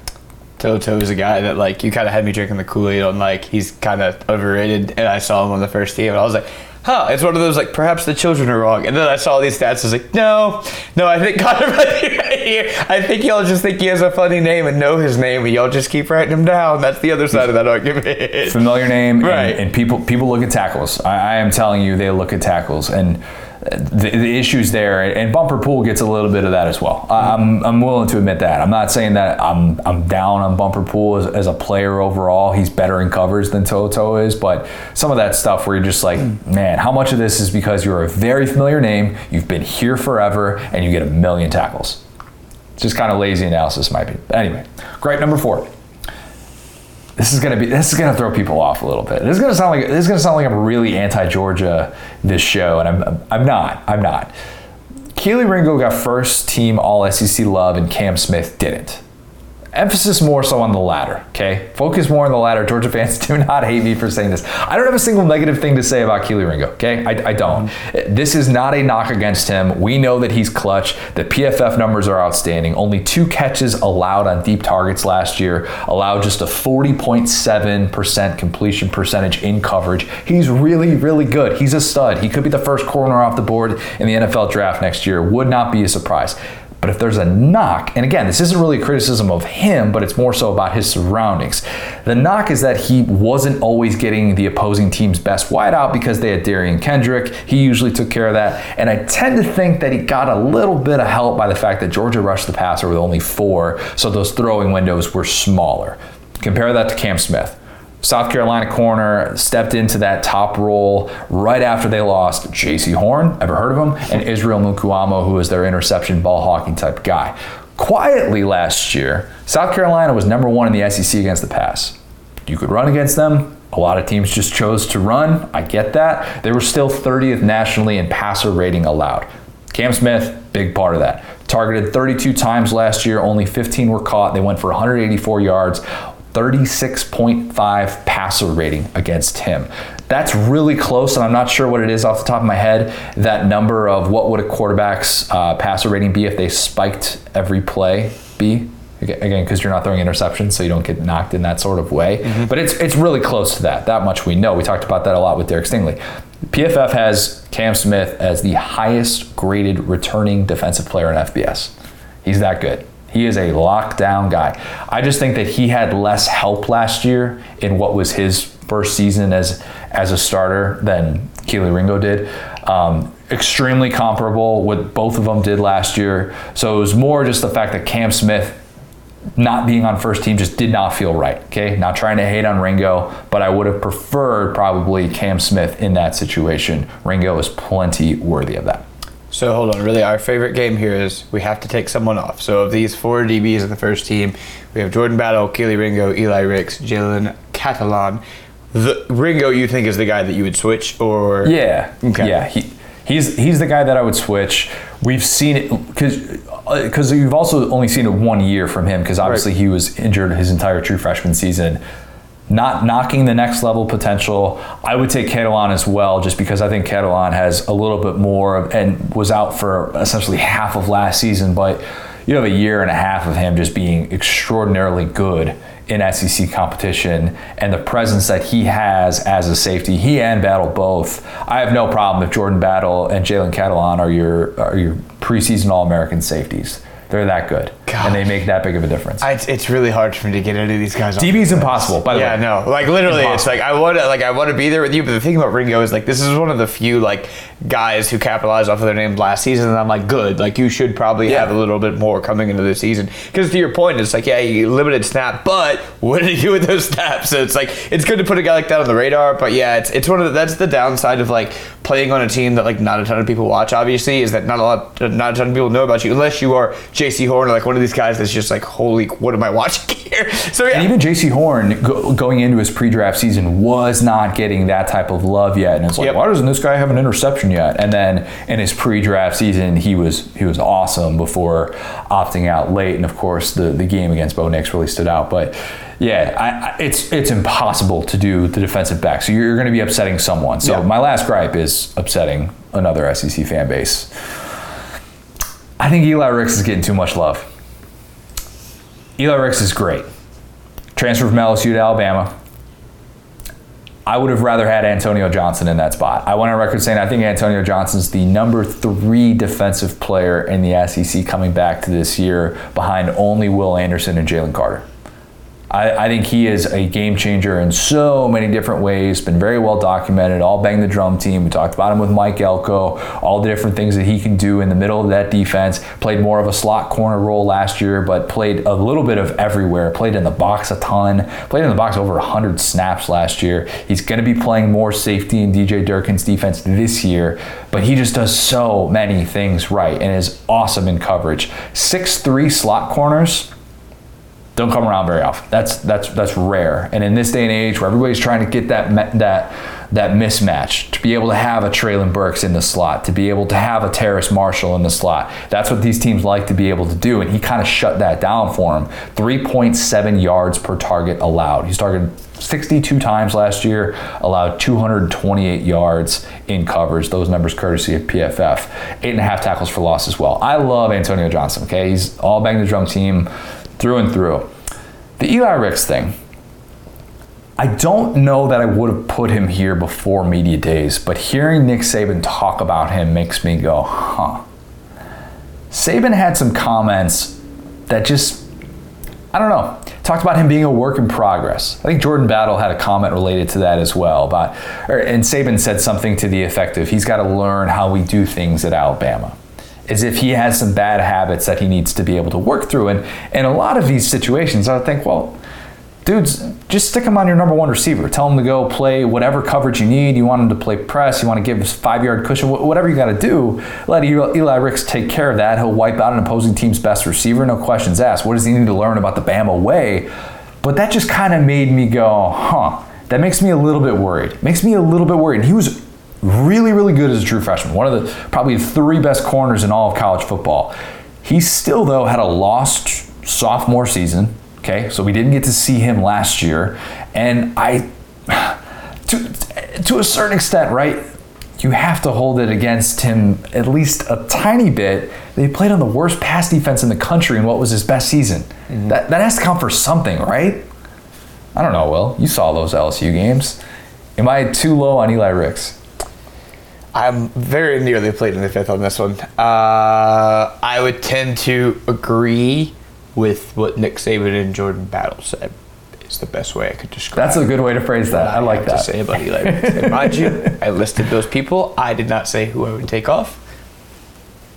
To'oTo'o is a guy that like you kind of had me drinking the Kool Aid on like he's kind of overrated, and I saw him on the first team, and I was like, huh, it's one of those like perhaps the children are wrong, and then I saw these stats, I was like, no, no, I think Connor right here, I think y'all just think he has a funny name and know his name, and y'all just keep writing him down. That's the other side of that argument. Familiar name, right? And, and people people look at tackles. I, I am telling you, they look at tackles and the, the, issues there, and Bumper Pool gets a little bit of that as well. I'm, I'm willing to admit that. I'm not saying that I'm, I'm down on Bumper Pool as, as a player overall. He's better in covers than To'oTo'o is, but some of that stuff where you're just like, man, how much of this is because you're a very familiar name, you've been here forever, and you get a million tackles? It's just kind of lazy analysis, might be. Anyway, great number four this is gonna be this is gonna throw people off a little bit. This is gonna sound like this is gonna sound like I'm really anti-Georgia this show, and I'm I'm not. I'm not. Kelee Ringo got first team All SEC love, and Cam Smith didn't emphasis more so on the latter, okay? Focus more on the latter. Georgia fans do not hate me for saying this. I don't have a single negative thing to say about Kelee Ringo, okay? I, I don't. This is not a knock against him. We know that he's clutch. The PFF numbers are outstanding. Only two catches allowed on deep targets last year, allowed just a 40.7% completion percentage in coverage. He's really, really good. He's a stud. He could be the first corner off the board in the NFL draft next year. Would not be a surprise. But if there's a knock, and again, this isn't really a criticism of him, but it's more so about his surroundings. The knock is that he wasn't always getting the opposing team's best wideout because they had Derion Kendrick. He usually took care of that. And I tend to think that he got a little bit of help by the fact that Georgia rushed the passer with only four, so those throwing windows were smaller. Compare that to Cam Smith. South Carolina corner stepped into that top role right after they lost Jaycee Horn, ever heard of him, and Israel Mukuamu, who is their interception ball hawking type guy. Quietly last year, South Carolina was number one in the SEC against the pass. You could run against them. A lot of teams just chose to run. I get that. They were still 30th nationally in passer rating allowed. Cam Smith, big part of that. Targeted 32 times last year, only 15 were caught. They went for 184 yards, 36.5 passer rating against him. That's really close, and I'm not sure what it is off the top of my head. That number of what would a quarterback's uh, passer rating be if they spiked every play be? Again, because you're not throwing interceptions, so you don't get knocked in that sort of way. Mm-hmm. But it's it's really close to that. That much we know. We talked about that a lot with Derek Stingley. PFF has Cam Smith as the highest graded returning defensive player in FBS. He's that good. He is a lockdown guy. I just think that he had less help last year in what was his first season as as a starter than Kelee Ringo did. Um, extremely comparable what both of them did last year. So it was more just the fact that Cam Smith not being on first team just did not feel right. Okay, not trying to hate on Ringo, but I would have preferred probably Cam Smith in that situation. Ringo is plenty worthy of that. So hold on, really, our favorite game here is we have to take someone off. So of these four DBs in the first team, we have Jordan Battle, Kelee Ringo, Eli Ricks, Jalen Catalon. The Ringo, you think is the guy that you would switch, or yeah, okay. yeah, he, he's he's the guy that I would switch. We've seen it because because uh, you've also only seen it one year from him because obviously right. he was injured his entire true freshman season not knocking the next level potential. I would take Catalon as well, just because I think Catalon has a little bit more and was out for essentially half of last season, but you have a year and a half of him just being extraordinarily good in SEC competition and the presence that he has as a safety, he and Battle both. I have no problem if Jordan Battle and Jalen Catalon are your are your preseason All American safeties. They're that good, and they make that big of a difference. I, it's really hard for me to get into these guys. DB is impossible. By the yeah, way, no, like literally, impossible. it's like I want to, like I want to be there with you. But the thing about Ringo is like this is one of the few like guys who capitalized off of their names last season, and I'm like, good. Like you should probably yeah. have a little bit more coming into the season. Because to your point, it's like yeah, you limited snap, but what did he do with those snaps? So it's like it's good to put a guy like that on the radar. But yeah, it's it's one of the, that's the downside of like playing on a team that like not a ton of people watch. Obviously, is that not a lot, not a ton of people know about you unless you are Jaycee Horn or like one one of these guys that's just like, holy, what am I watching here? So yeah. And even Jaycee Horn go, going into his pre-draft season was not getting that type of love yet, and it's like, yep. why doesn't this guy have an interception yet? And then in his pre-draft season, he was he was awesome before opting out late, and of course the the game against Bo Nix really stood out, but. Yeah, I, it's it's impossible to do the defensive back. So you're, you're going to be upsetting someone. So my last gripe is upsetting another SEC fan base. I think Eli Ricks is getting too much love. Eli Ricks is great. Transfer from LSU to Alabama. I would have rather had Antonio Johnson in that spot. I went on record saying I think Antonio Johnson's the number three defensive player in the SEC coming back to this year behind only Will Anderson and Jalen Carter. I, I, think he is a game changer in so many different ways. Been very well documented. All bang the drum team. We talked about him with Mike Elko. All the different things that he can do in the middle of that defense. Played more of a slot corner role last year, but played a little bit of everywhere. Played in the box a ton. Played in the box over 100 snaps last year. He's going to be playing more safety in DJ Durkin's defense this year, but he just does so many things right and is awesome in coverage. Six three slot corners don't come around very often. That's that's that's rare. And in this day and age, where everybody's trying to get that that that mismatch, to be able to have a Treylon Burks in the slot, to be able to have a Terrace Marshall in the slot, that's what these teams like to be able to do. And he kind of shut that down for him. 3.7 yards per target allowed. He's targeted 62 times last year, allowed 228 yards in coverage. Those numbers courtesy of PFF. Eight and a half tackles for loss as well. I love Antonio Johnson. Okay, he's all bang the drum team through and through. The Eli Ricks thing, I don't know that I would have put him here before media days, but hearing Nick Saban talk about him makes me go, huh. Saban had some comments that just, I don't know, talked about him being a work in progress. I think Jordan Battle had a comment related to that as well. About, or, and Saban said something to the effect of he's got to learn how we do things at Alabama. As if he has some bad habits that he needs to be able to work through. And in a lot of these situations, I think, well, dudes, just stick him on your number one receiver. Tell him to go play whatever coverage you need. You want him to play press. You want to give him five yard cushion. Whatever you got to do, let Eli Ricks take care of that. He'll wipe out an opposing team's best receiver. No questions asked. What does he need to learn about the Bama way? But that just kind of made me go, huh. That makes me a little bit worried. Makes me a little bit worried. He was really, really good as a true freshman. One of the probably three best corners in all of college football. He still, though, had a lost sophomore season Okay, so we didn't get to see him last year, and I, to to a certain extent, right? You have to hold it against him at least a tiny bit. They played on the worst pass defense in the country in what was his best season. Mm-hmm. That that has to count for something, right? I don't know, Will. You saw those LSU games. Am I too low on Eli Ricks? I'm very nearly played in the fifth on this one. Uh, I would tend to agree with what Nick Saban and Jordan Battle said. Is the best way I could describe. That's a good way to phrase that. I, I like that. To say about Eli. Mind you, I listed those people. I did not say who I would take off.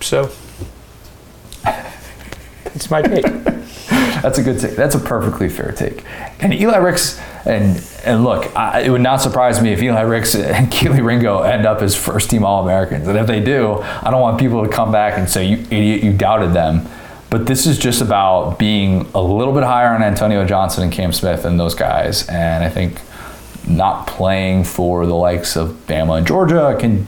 So it's my take. That's a good take. That's a perfectly fair take. And Eli Ricks, and and look, I, it would not surprise me if Eli Ricks and Kelee Ringo end up as first team All Americans. And if they do, I don't want people to come back and say, you idiot, you doubted them. But this is just about being a little bit higher on Antonio Johnson and Cam Smith and those guys. And I think not playing for the likes of Bama and Georgia can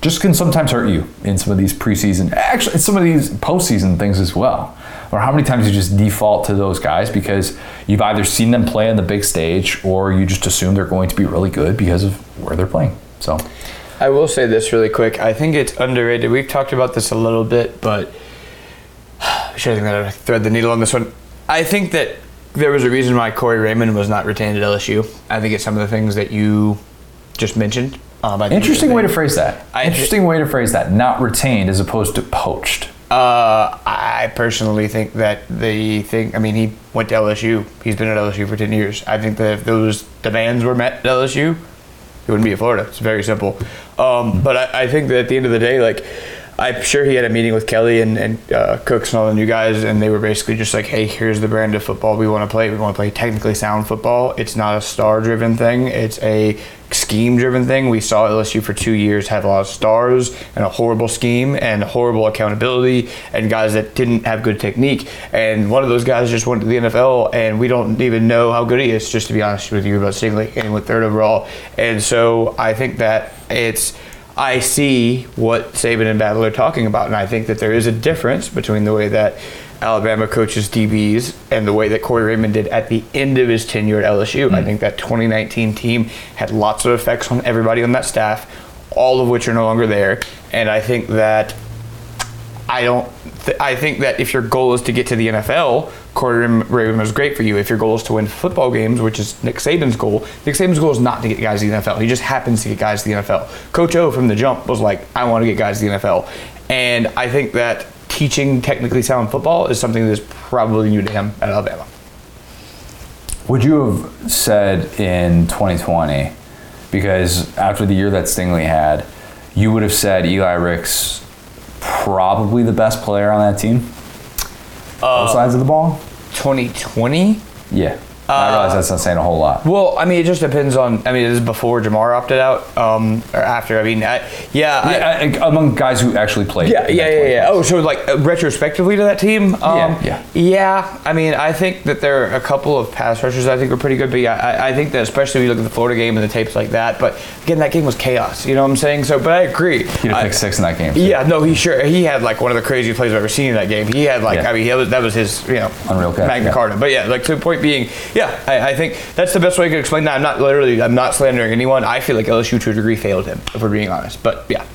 just can sometimes hurt you in some of these preseason, actually some of these postseason things as well. Or how many times you just default to those guys because you've either seen them play on the big stage or you just assume they're going to be really good because of where they're playing. So I will say this really quick. I think it's underrated. We've talked about this a little bit, but should I think thread the needle on this one. I think that there was a reason why Corey Raymond was not retained at LSU. I think it's some of the things that you just mentioned. Um, Interesting way to phrase that. I, Interesting way to phrase that. Not retained as opposed to poached. Uh, I personally think that the thing. I mean, he went to LSU. He's been at LSU for ten years. I think that if those demands were met at LSU, he wouldn't be at Florida. It's very simple. Um, but I, I think that at the end of the day, like I'm sure he had a meeting with Kelly and, and uh, Cooks and all the new guys, and they were basically just like, hey, here's the brand of football we want to play. We want to play technically sound football. It's not a star driven thing, it's a scheme driven thing. We saw LSU for two years have a lot of stars and a horrible scheme and horrible accountability and guys that didn't have good technique. And one of those guys just went to the NFL, and we don't even know how good he is, just to be honest with you, about Stingley, and with third overall. And so I think that it's I see what Saban and Battle are talking about, and I think that there is a difference between the way that Alabama coaches DBs and the way that Corey Raymond did at the end of his tenure at LSU. Mm-hmm. I think that 2019 team had lots of effects on everybody on that staff, all of which are no longer there, and I think that I don't. Th- I think that if your goal is to get to the NFL, Corey Raymond is great for you. If your goal is to win football games, which is Nick Saban's goal, Nick Saban's goal is not to get guys to the NFL. He just happens to get guys to the NFL. Coach O from the jump was like, I want to get guys to the NFL. And I think that teaching technically sound football is something that's probably new to him at Alabama. Would you have said in 2020, because after the year that Stingley had, you would have said Eli Ricks probably the best player on that team? Uh, Both sides of the ball? 2020? Yeah. Uh, I realize that's not saying a whole lot. Well, I mean, it just depends on. I mean, this is before Ja'Marr opted out, um, or after. I mean, I, yeah, yeah I, among guys who actually played. Yeah, yeah, yeah, yeah. Oh, so like uh, retrospectively to that team. Um, yeah, yeah. Yeah, I mean, I think that there are a couple of pass rushers I think are pretty good, but yeah, I, I think that especially when you look at the Florida game and the tapes like that. But again, that game was chaos. You know what I'm saying? So, but I agree. He had pick six in that game. Yeah, no, he sure he had like one of the craziest plays I've ever seen in that game. He had like, yeah. I mean, was, that was his, you know, unreal catch, Magna yeah. Carta. But yeah, like to the point being, yeah, I, I think that's the best way I can explain that. I'm not literally, I'm not slandering anyone. I feel like LSU to a degree failed him, if we're being honest. But yeah.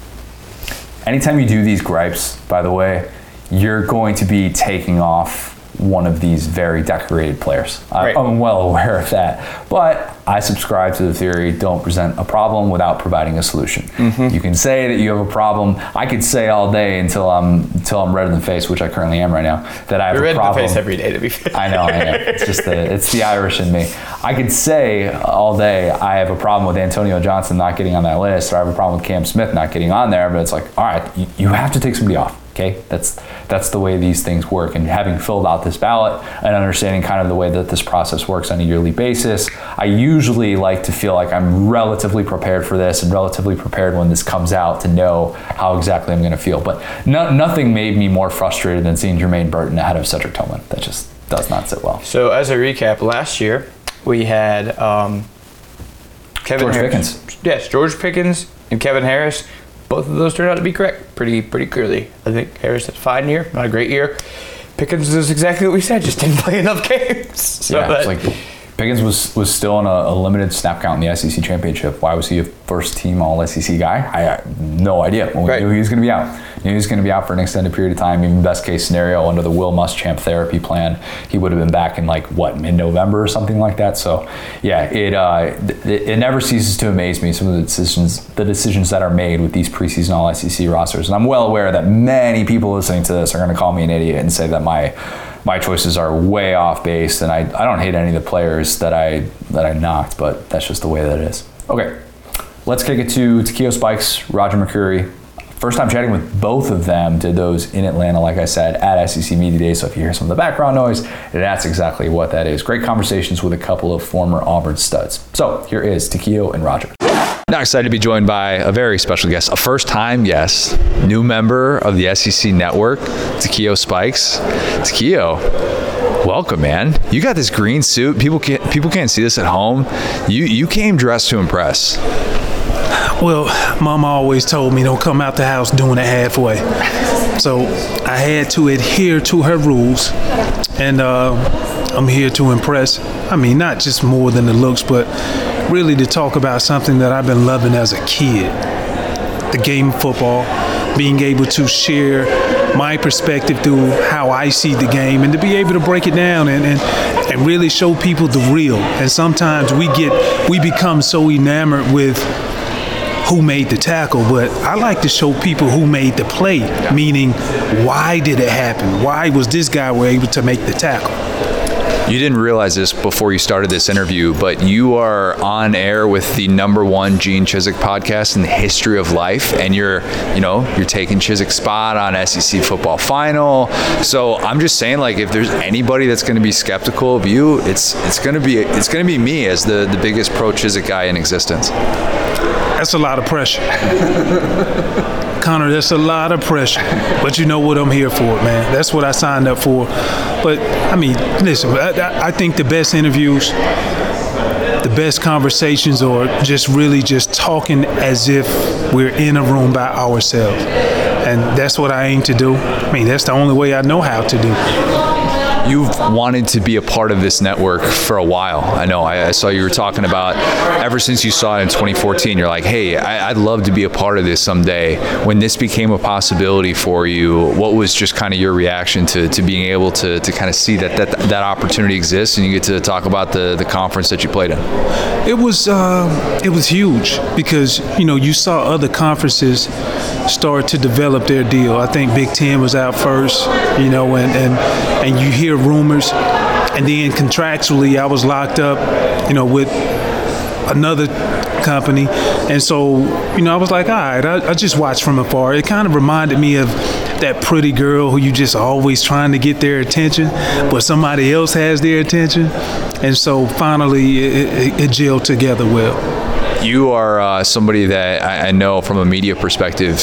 Anytime you do these gripes, by the way, you're going to be taking off one of these very decorated players. I- Right. I'm well aware of that. But I subscribe to the theory don't present a problem without providing a solution. Mm-hmm. You can say that you have a problem. I could say all day until I'm until I'm red in the face, which I currently am right now, that I have You're a red in the problem. face every day, to be fair. I know, I know. It's just the it's the Irish in me. I could say all day I have a problem with Antonio Johnson not getting on that list, or I have a problem with Cam Smith not getting on there. But it's like, all right, you, you have to take somebody off. Okay, that's that's the way these things work. And having filled out this ballot and understanding kind of the way that this process works on a yearly basis, I usually like to feel like I'm relatively prepared for this and relatively prepared when this comes out to know how exactly I'm going to feel. But no, nothing made me more frustrated than seeing Jermaine Burton ahead of Cedric Tillman. That just does not sit well. So as a recap, last year we had um, Kevin George Harris. Pickens. Yes, George Pickens and Kevin Harris. Both of those turned out to be correct, pretty pretty clearly. I think Harris had a fine year, not a great year. Pickens is exactly what we said, just didn't play enough games. So yeah, that- it's like Pickens was was still in a, a limited snap count in the SEC championship. Why was he a first team All SEC guy? I had no idea. When we Right. knew he was going to be out. He was going to be out for an extended period of time. Even best case scenario under the Will Muschamp therapy plan, he would have been back in like what mid November or something like that. So yeah, it, uh, it it never ceases to amaze me some of the decisions the decisions that are made with these preseason All SEC rosters. And I'm well aware that many people listening to this are going to call me an idiot and say that my my choices are way off base, and I, I don't hate any of the players that I that I knocked, but that's just the way that it is. Okay, let's kick it to Takeo Spikes, Roger McCreary. First time chatting with both of them. Did those in Atlanta, like I said, at SEC Media Day. So if you hear some of the background noise, that's exactly what that is. Great conversations with a couple of former Auburn studs. So here is Takeo and Roger. Now excited to be joined by a very special guest, a first-time guest, new member of the SEC Network, Takeo Spikes. Takeo, welcome, man. You got this green suit. People can't people can't see this at home. You you came dressed to impress. Well, Mama always told me don't come out the house doing it halfway. So I had to adhere to her rules, and uh, I'm here to impress. I mean, not just more than the looks, but really to talk about something that I've been loving as a kid the game of football, being able to share my perspective through how I see the game, and to be able to break it down and, and, and really show people the real. And sometimes we get we become so enamored with who made the tackle, but I like to show people who made the play, meaning why did it happen? Why was this guy able to make the tackle? You didn't realize this before you started this interview, but you are on air with the number one Gene Chizik podcast in the history of life, and you're, you know, you're taking Chizik's spot on SEC football final. So I'm just saying, like, if there's anybody that's going to be skeptical of you, it's it's going to be it's going to be me as the the biggest pro Chizik guy in existence. That's a lot of pressure. Connor, that's a lot of pressure. But you know what I'm here for, man. That's what I signed up for. But, I mean, listen, I, I- think the best interviews, the best conversations are just really just talking as if we're in a room by ourselves. And that's what I aim to do. I mean, that's the only way I know how to do. You've wanted to be a part of this network for a while. I know. I, I saw you were talking about ever since you saw it in 2014. You're like, hey, I, I'd love to be a part of this someday. When this became a possibility for you, what was just kind of your reaction to, to being able to, to kind of see that, that that opportunity exists and you get to talk about the, the conference that you played in? It was uh, it was huge because you know you saw other conferences start to develop their deal. I think Big Ten was out first, you know, and and and you hear rumors, and then contractually I was locked up, you know, with another company, and so you know I was like, all right, I, I just watched from afar. It kind of reminded me of that pretty girl who you just always trying to get their attention, but somebody else has their attention, and so finally it, it, it gelled together well. You are uh, somebody that I, I know from a media perspective,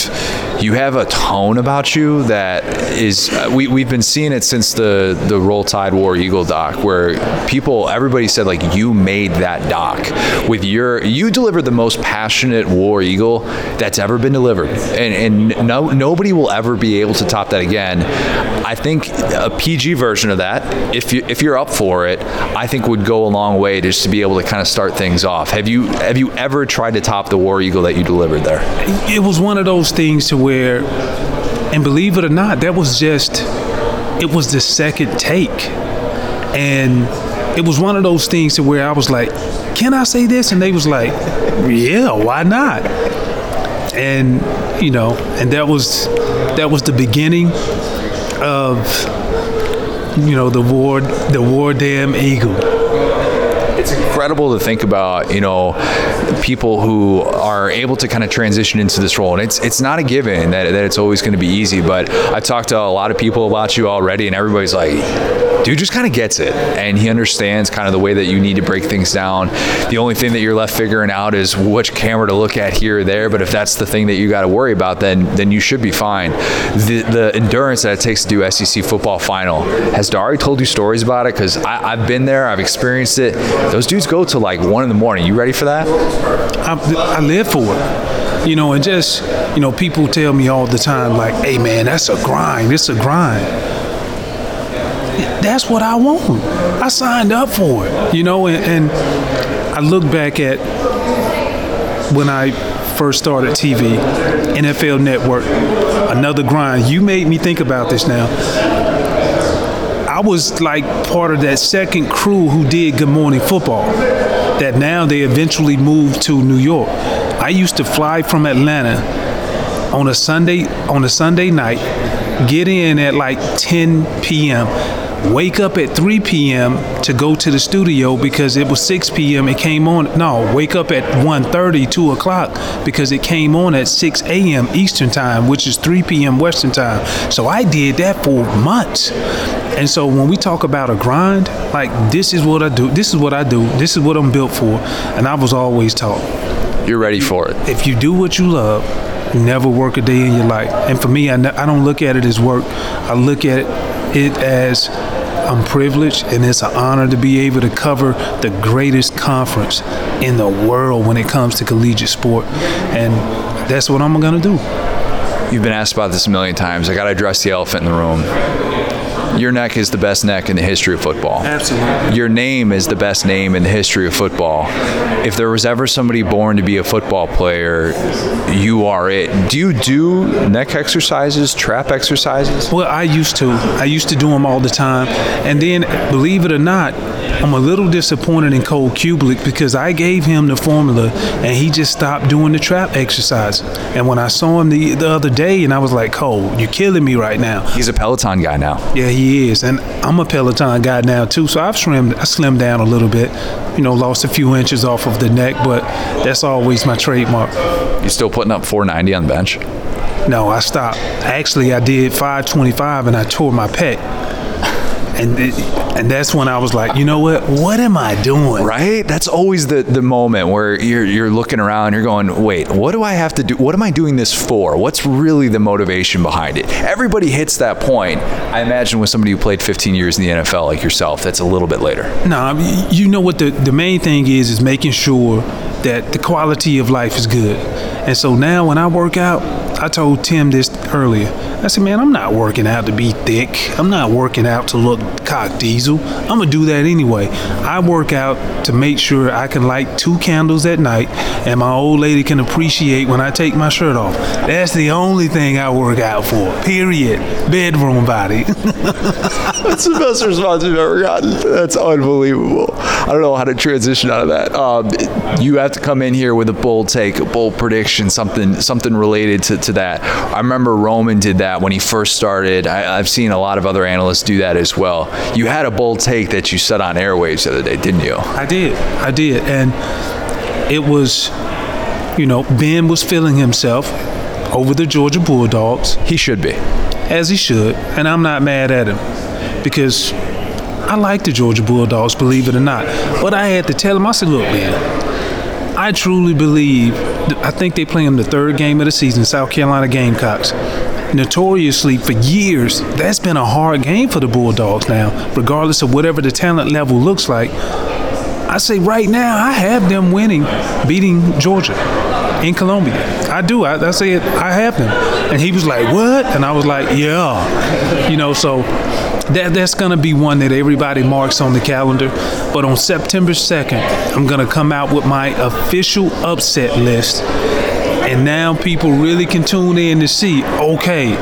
you have a tone about you that is, uh, we, we've been seeing it since the, the Roll Tide War Eagle doc, where people, everybody said, like, you made that doc with your, you delivered the most passionate War Eagle that's ever been delivered. And, and no, nobody will ever be able to top that again. I think a PG version of that, if you if you're up for it, I think would go a long way just to be able to kind of start things off. Have you have you ever tried to top the War Eagle that you delivered there? It was one of those things to where, and believe it or not, that was just it was the second take, and it was one of those things to where I was like, "Can I say this?" And they was like, "Yeah, why not?" And you know, and that was that was the beginning of you know the war the war damn eagle it's incredible to think about, you know, people who are able to kind of transition into this role. And it's it's not a given that, that it's always going to be easy. But I've talked to a lot of people about you already, and everybody's like, dude just kind of gets it. And he understands kind of the way that you need to break things down. The only thing that you're left figuring out is which camera to look at here or there. But if that's the thing that you got to worry about, then then you should be fine. The, the endurance that it takes to do SEC football final, has Dari told you stories about it? Because I've been there, I've experienced it those dudes go to like one in the morning. You ready for that? I, I live for it. You know, and just, you know, people tell me all the time, like, hey man, that's a grind. It's a grind. That's what I want. I signed up for it. You know, and, and I look back at when I first started TV, NFL Network, another grind. You made me think about this now. I was like part of that second crew who did Good Morning Football. That now they eventually moved to New York. I used to fly from Atlanta on a Sunday on a Sunday night, get in at like 10 p.m wake up at 3 p.m. to go to the studio because it was 6 p.m. It came on. No, wake up at 1:30, 2 o'clock because it came on at 6 a.m. Eastern time, which is 3 p.m. Western time. So I did that for months. And so when we talk about a grind, like this is what I do. This is what I do. This is what I'm built for. And I was always taught. You're ready for it. If you do what you love, never work a day in your life. And for me, I, I don't look at it as work. I look at it, it as I'm privileged and it's an honor to be able to cover the greatest conference in the world when it comes to collegiate sport. And that's what I'm going to do. You've been asked about this a million times. I got to address the elephant in the room your neck is the best neck in the history of football. Absolutely. Your name is the best name in the history of football. If there was ever somebody born to be a football player, you are it. Do you do neck exercises, trap exercises? Well, I used to. I used to do them all the time. And then, believe it or not, I'm a little disappointed in Cole Cubelic because I gave him the formula and he just stopped doing the trap exercise. And when I saw him the, the other day, and I was like, Cole, you're killing me right now. He's a Peloton guy now. Yeah, he is. And I'm a Peloton guy now too. So I've slimmed, I slimmed down a little bit, you know, lost a few inches off of the neck, but that's always my trademark. You still putting up 490 on the bench? No, I stopped. Actually, I did 525 and I tore my pec and it, and that's when I was like, you know what? What am I doing? Right? That's always the the moment where you're you're looking around, you're going, wait, what do I have to do? What am I doing this for? What's really the motivation behind it? Everybody hits that point. I imagine with somebody who played 15 years in the NFL like yourself, that's a little bit later. No, you know what the the main thing is is making sure that the quality of life is good. And so now when I work out, I told Tim this earlier. I said, man, I'm not working out to be thick. I'm not working out to look cock diesel. I'm gonna do that anyway. I work out to make sure I can light two candles at night and my old lady can appreciate when I take my shirt off. That's the only thing I work out for. Period. Bedroom body. That's the best response we've ever gotten. That's unbelievable. I don't know how to transition out of that. Um, you have to come in here with a bold take, a bold prediction, something something related to, to that. I remember Roman did that when he first started. I, I've seen a lot of other analysts do that as well. You had a bold take that you said on airwaves the other day, didn't you? I did. I did. And it was, you know, Ben was feeling himself over the Georgia Bulldogs. He should be. As he should. And I'm not mad at him because I like the Georgia Bulldogs, believe it or not. But I had to tell him, I said, look, man, I truly believe, I think they play him the third game of the season, South Carolina Gamecocks. Notoriously, for years, that's been a hard game for the Bulldogs now, regardless of whatever the talent level looks like. I say right now, I have them winning, beating Georgia in Columbia. I do. I, I say it. I have them. And he was like, "What?" And I was like, "Yeah." You know, so that that's gonna be one that everybody marks on the calendar. But on September 2nd, I'm gonna come out with my official upset list. And now people really can tune in to see, okay,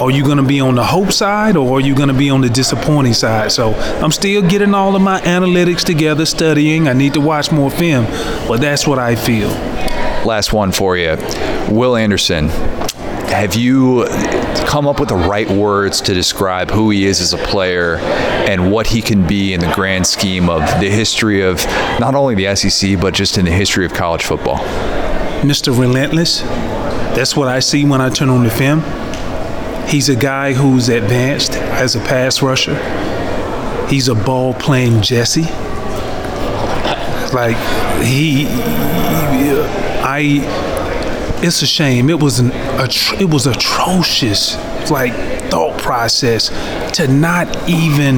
are you going to be on the hope side or are you going to be on the disappointing side? So I'm still getting all of my analytics together, studying. I need to watch more film, but that's what I feel. Last one for you. Will Anderson, have you come up with the right words to describe who he is as a player and what he can be in the grand scheme of the history of not only the SEC, but just in the history of college football? Mr. Relentless. That's what I see when I turn on the film. He's a guy who's advanced as a pass rusher. He's a ball playing Jesse. Like he, I, it's a shame. It was an, it was atrocious, like thought process to not even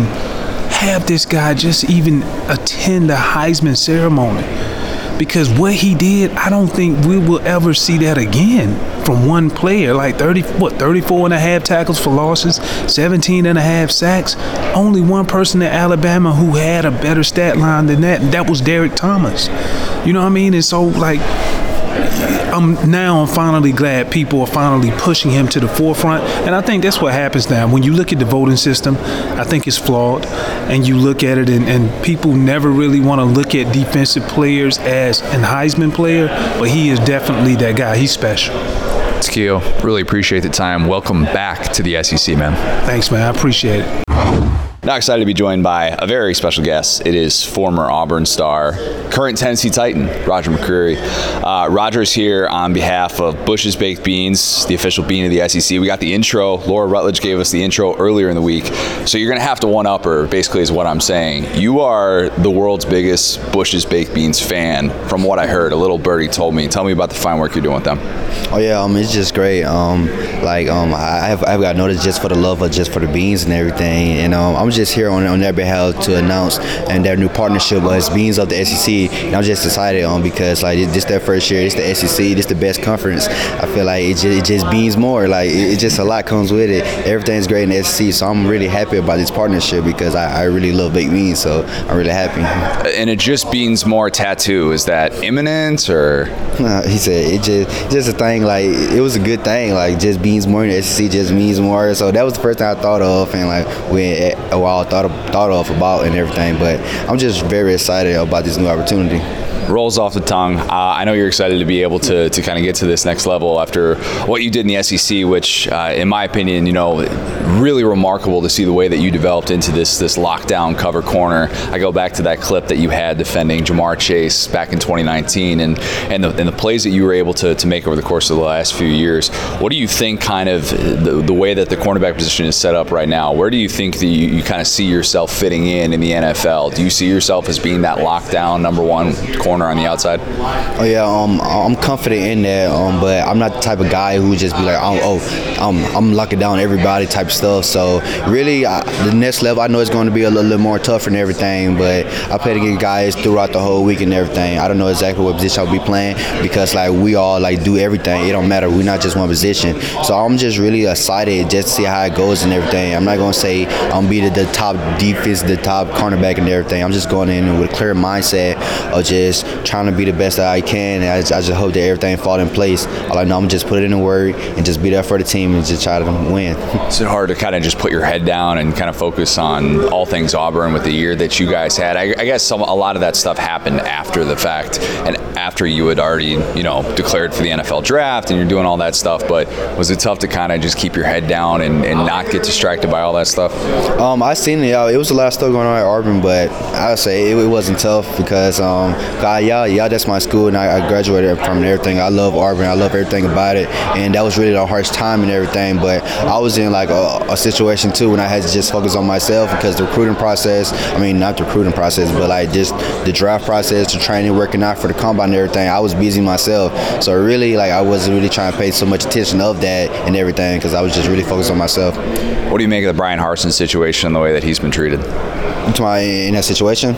have this guy just even attend the Heisman ceremony because what he did, I don't think we will ever see that again from one player. Like 30, what, 34 and a half tackles for losses, 17 and a half sacks. Only one person in Alabama who had a better stat line than that, and that was Derrick Thomas. You know what I mean? And so, like, I'm now I'm finally glad people are finally pushing him to the forefront, and I think that's what happens now. When you look at the voting system, I think it's flawed, and you look at it, and, and people never really want to look at defensive players as an Heisman player, but he is definitely that guy. He's special. It's Keo, really appreciate the time. Welcome back to the SEC, man. Thanks, man. I appreciate it. Now excited to be joined by a very special guest. It is former Auburn star, current Tennessee Titan, Roger McCreary. Uh, Roger's here on behalf of Bush's Baked Beans, the official bean of the SEC. We got the intro. Laura Rutledge gave us the intro earlier in the week. So you're going to have to one up her, basically, is what I'm saying. You are the world's biggest Bush's Baked Beans fan, from what I heard. A little birdie told me. Tell me about the fine work you're doing with them. Oh, yeah, um, it's just great. Um, like, um, I have, I've got noticed just for the love of just for the beans and everything. And um, I'm just here on, on their behalf to announce and their new partnership was Beans of the SEC. And I'm just excited on because like this their first year. It's the SEC. This the best conference. I feel like it just, it just beans more. Like it, it, just a lot comes with it. Everything's great in the SEC. So I'm really happy about this partnership because I, I really love baked beans. So I'm really happy. And it just beans more tattoo. Is that imminent or? he said it just just a thing. Like it was a good thing. Like just beans more in the SEC just means more. So that was the first thing I thought of and like eh, all thought of, thought of about and everything. But I'm just very excited about this new opportunity rolls off the tongue. Uh, I know you're excited to be able to, to kind of get to this next level after what you did in the SEC, which, uh, in my opinion, you know, really remarkable to see the way that you developed into this this lockdown cover corner. I go back to that clip that you had defending Ja'Marr Chase back in 2019, and and the, and the plays that you were able to, to make over the course of the last few years. What do you think, kind of the, the way that the cornerback position is set up right now? Where do you think that you, you kind of see yourself fitting in in the NFL? Do you see yourself as being that lockdown number one corner? Corner on the outside? Oh yeah, um, I'm confident in that, um, but I'm not the type of guy who just be like, oh, oh I'm, I'm locking down everybody type stuff. So really, I, the next level, I know it's going to be a little, little more tougher and everything, but I play against guys throughout the whole week and everything. I don't know exactly what position I'll be playing because like we all like do everything. It don't matter. We're not just one position. So I'm just really excited just to see how it goes and everything. I'm not gonna say I'm be the, the top defense, the top cornerback and everything. I'm just going in with a clear mindset of just trying to be the best that I can. And I just, I just hope that everything fall in place. All I know, I'm just put it in the work and just be there for the team and just try to win. Is it hard to kind of just put your head down and kind of focus on all things Auburn with the year that you guys had? I, I guess some, a lot of that stuff happened after the fact and after you had already, you know, declared for the NFL draft and you're doing all that stuff. But was it tough to kind of just keep your head down and, and not get distracted by all that stuff? Um, I seen it. It was a lot of stuff going on at Auburn, but I would say it, it wasn't tough because um, Y'all, y'all, that's my school, and I, I graduated from everything. I love Auburn. I love everything about it, and that was really the hardest time and everything. But I was in like a, a situation too when I had to just focus on myself because the recruiting process. I mean, not the recruiting process, but like just the draft process, the training, working out for the combine and everything. I was busy myself, so really like I wasn't really trying to pay so much attention of that and everything because I was just really focused on myself. What do you make of the Bryan Harsin situation and the way that he's been treated? To my in that situation.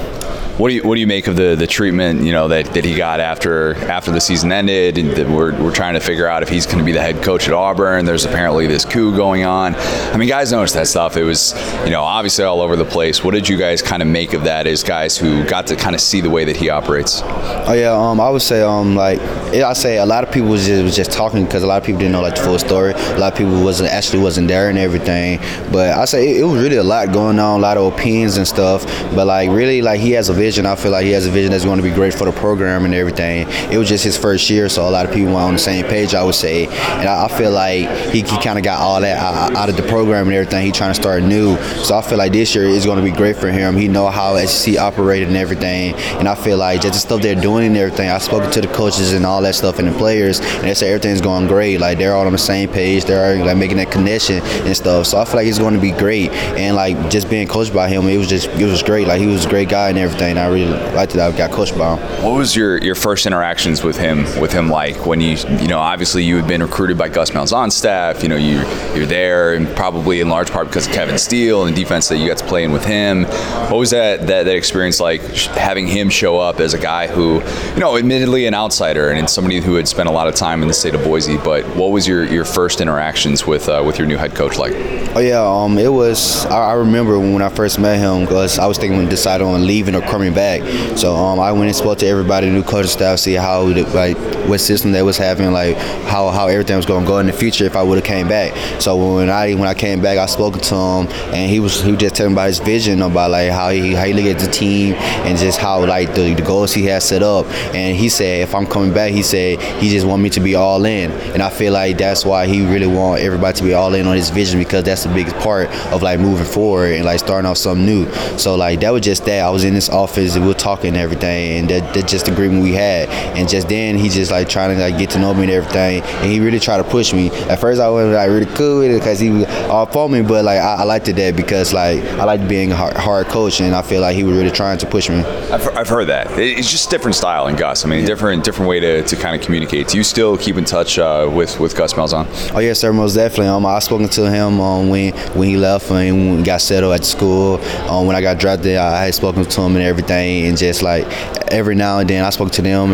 What do you what do you make of the, the treatment you know that, that he got after after the season ended? And we're, we're trying to figure out if he's going to be the head coach at Auburn. There's apparently this coup going on. I mean, guys noticed that stuff. It was you know obviously all over the place. What did you guys kind of make of that as guys who got to kind of see the way that he operates? Oh yeah, um, I would say um, like I say a lot of people was just, was just talking because a lot of people didn't know like the full story. A lot of people wasn't actually wasn't there and everything. But I say it, it was really a lot going on, a lot of opinions and stuff. But like really, like he has a vision. I feel like he has a vision that's going to be great for the program and everything. It was just his first year, so a lot of people were on the same page. I would say, and I, I feel like he, he kind of got all that out, out, of the program and everything. He trying to start new, so I feel like this year is going to be great for him. He know how SEC operated and everything, and I feel like just the stuff they're doing and everything. I spoken to the coaches and all that stuff and the players, and they say everything's going great. Like they're all on the same page. They're like making that connection and stuff. So I feel like it's going to be great. And like just being coached by him, it was just it was great. Like he was a great guy and everything. I really liked that I got coached by him. What was your, your first interactions with him with him like when you you know obviously you had been recruited by Gus Malzahn's on staff. You know you you're there and probably in large part because of Kevin Steele and the defense that you got to play in with him. What was that that, that experience like having him show up as a guy who you know admittedly an outsider and somebody who had spent a lot of time in the state of Boise. But what was your, your first interactions with uh, with your new head coach like? Oh yeah, um, it was. I, I remember when I first met him because I was thinking decide on leaving or coming back. So um, I went and spoke to everybody, new coaching staff, see how like what system they was having, like how, how everything was going to go in the future if I would have came back. So when I when I came back, I spoke to him and he was he was just telling about his vision about like how he how he look at the team and just how like the, the goals he has set up. And he said if I'm coming back, he said he just want me to be all in. And I feel like that's why he really want everybody to be all in on his vision because that's the biggest part of like moving forward and like starting off something new. So like that was just that. I was in this office and we were talking and everything, and that, that's just the agreement we had. And just then he just like trying to like get to know me and everything, and he really tried to push me. At first I wasn't like really cool with it because he was all for me, but like I, I liked it that because like I like being a hard, hard coach, and I feel like he was really trying to push me. I've, I've heard that it's just different style in Gus. I mean, different different way to, to kind of communicate. Do you still keep in touch uh, with with Gus Malzahn? Oh yes, sir, most definitely. Um, I spoken to him um, when when he left and got settled at school. Um, when I got drafted, I had spoken to him and everything, and just like every now and then I spoke to them.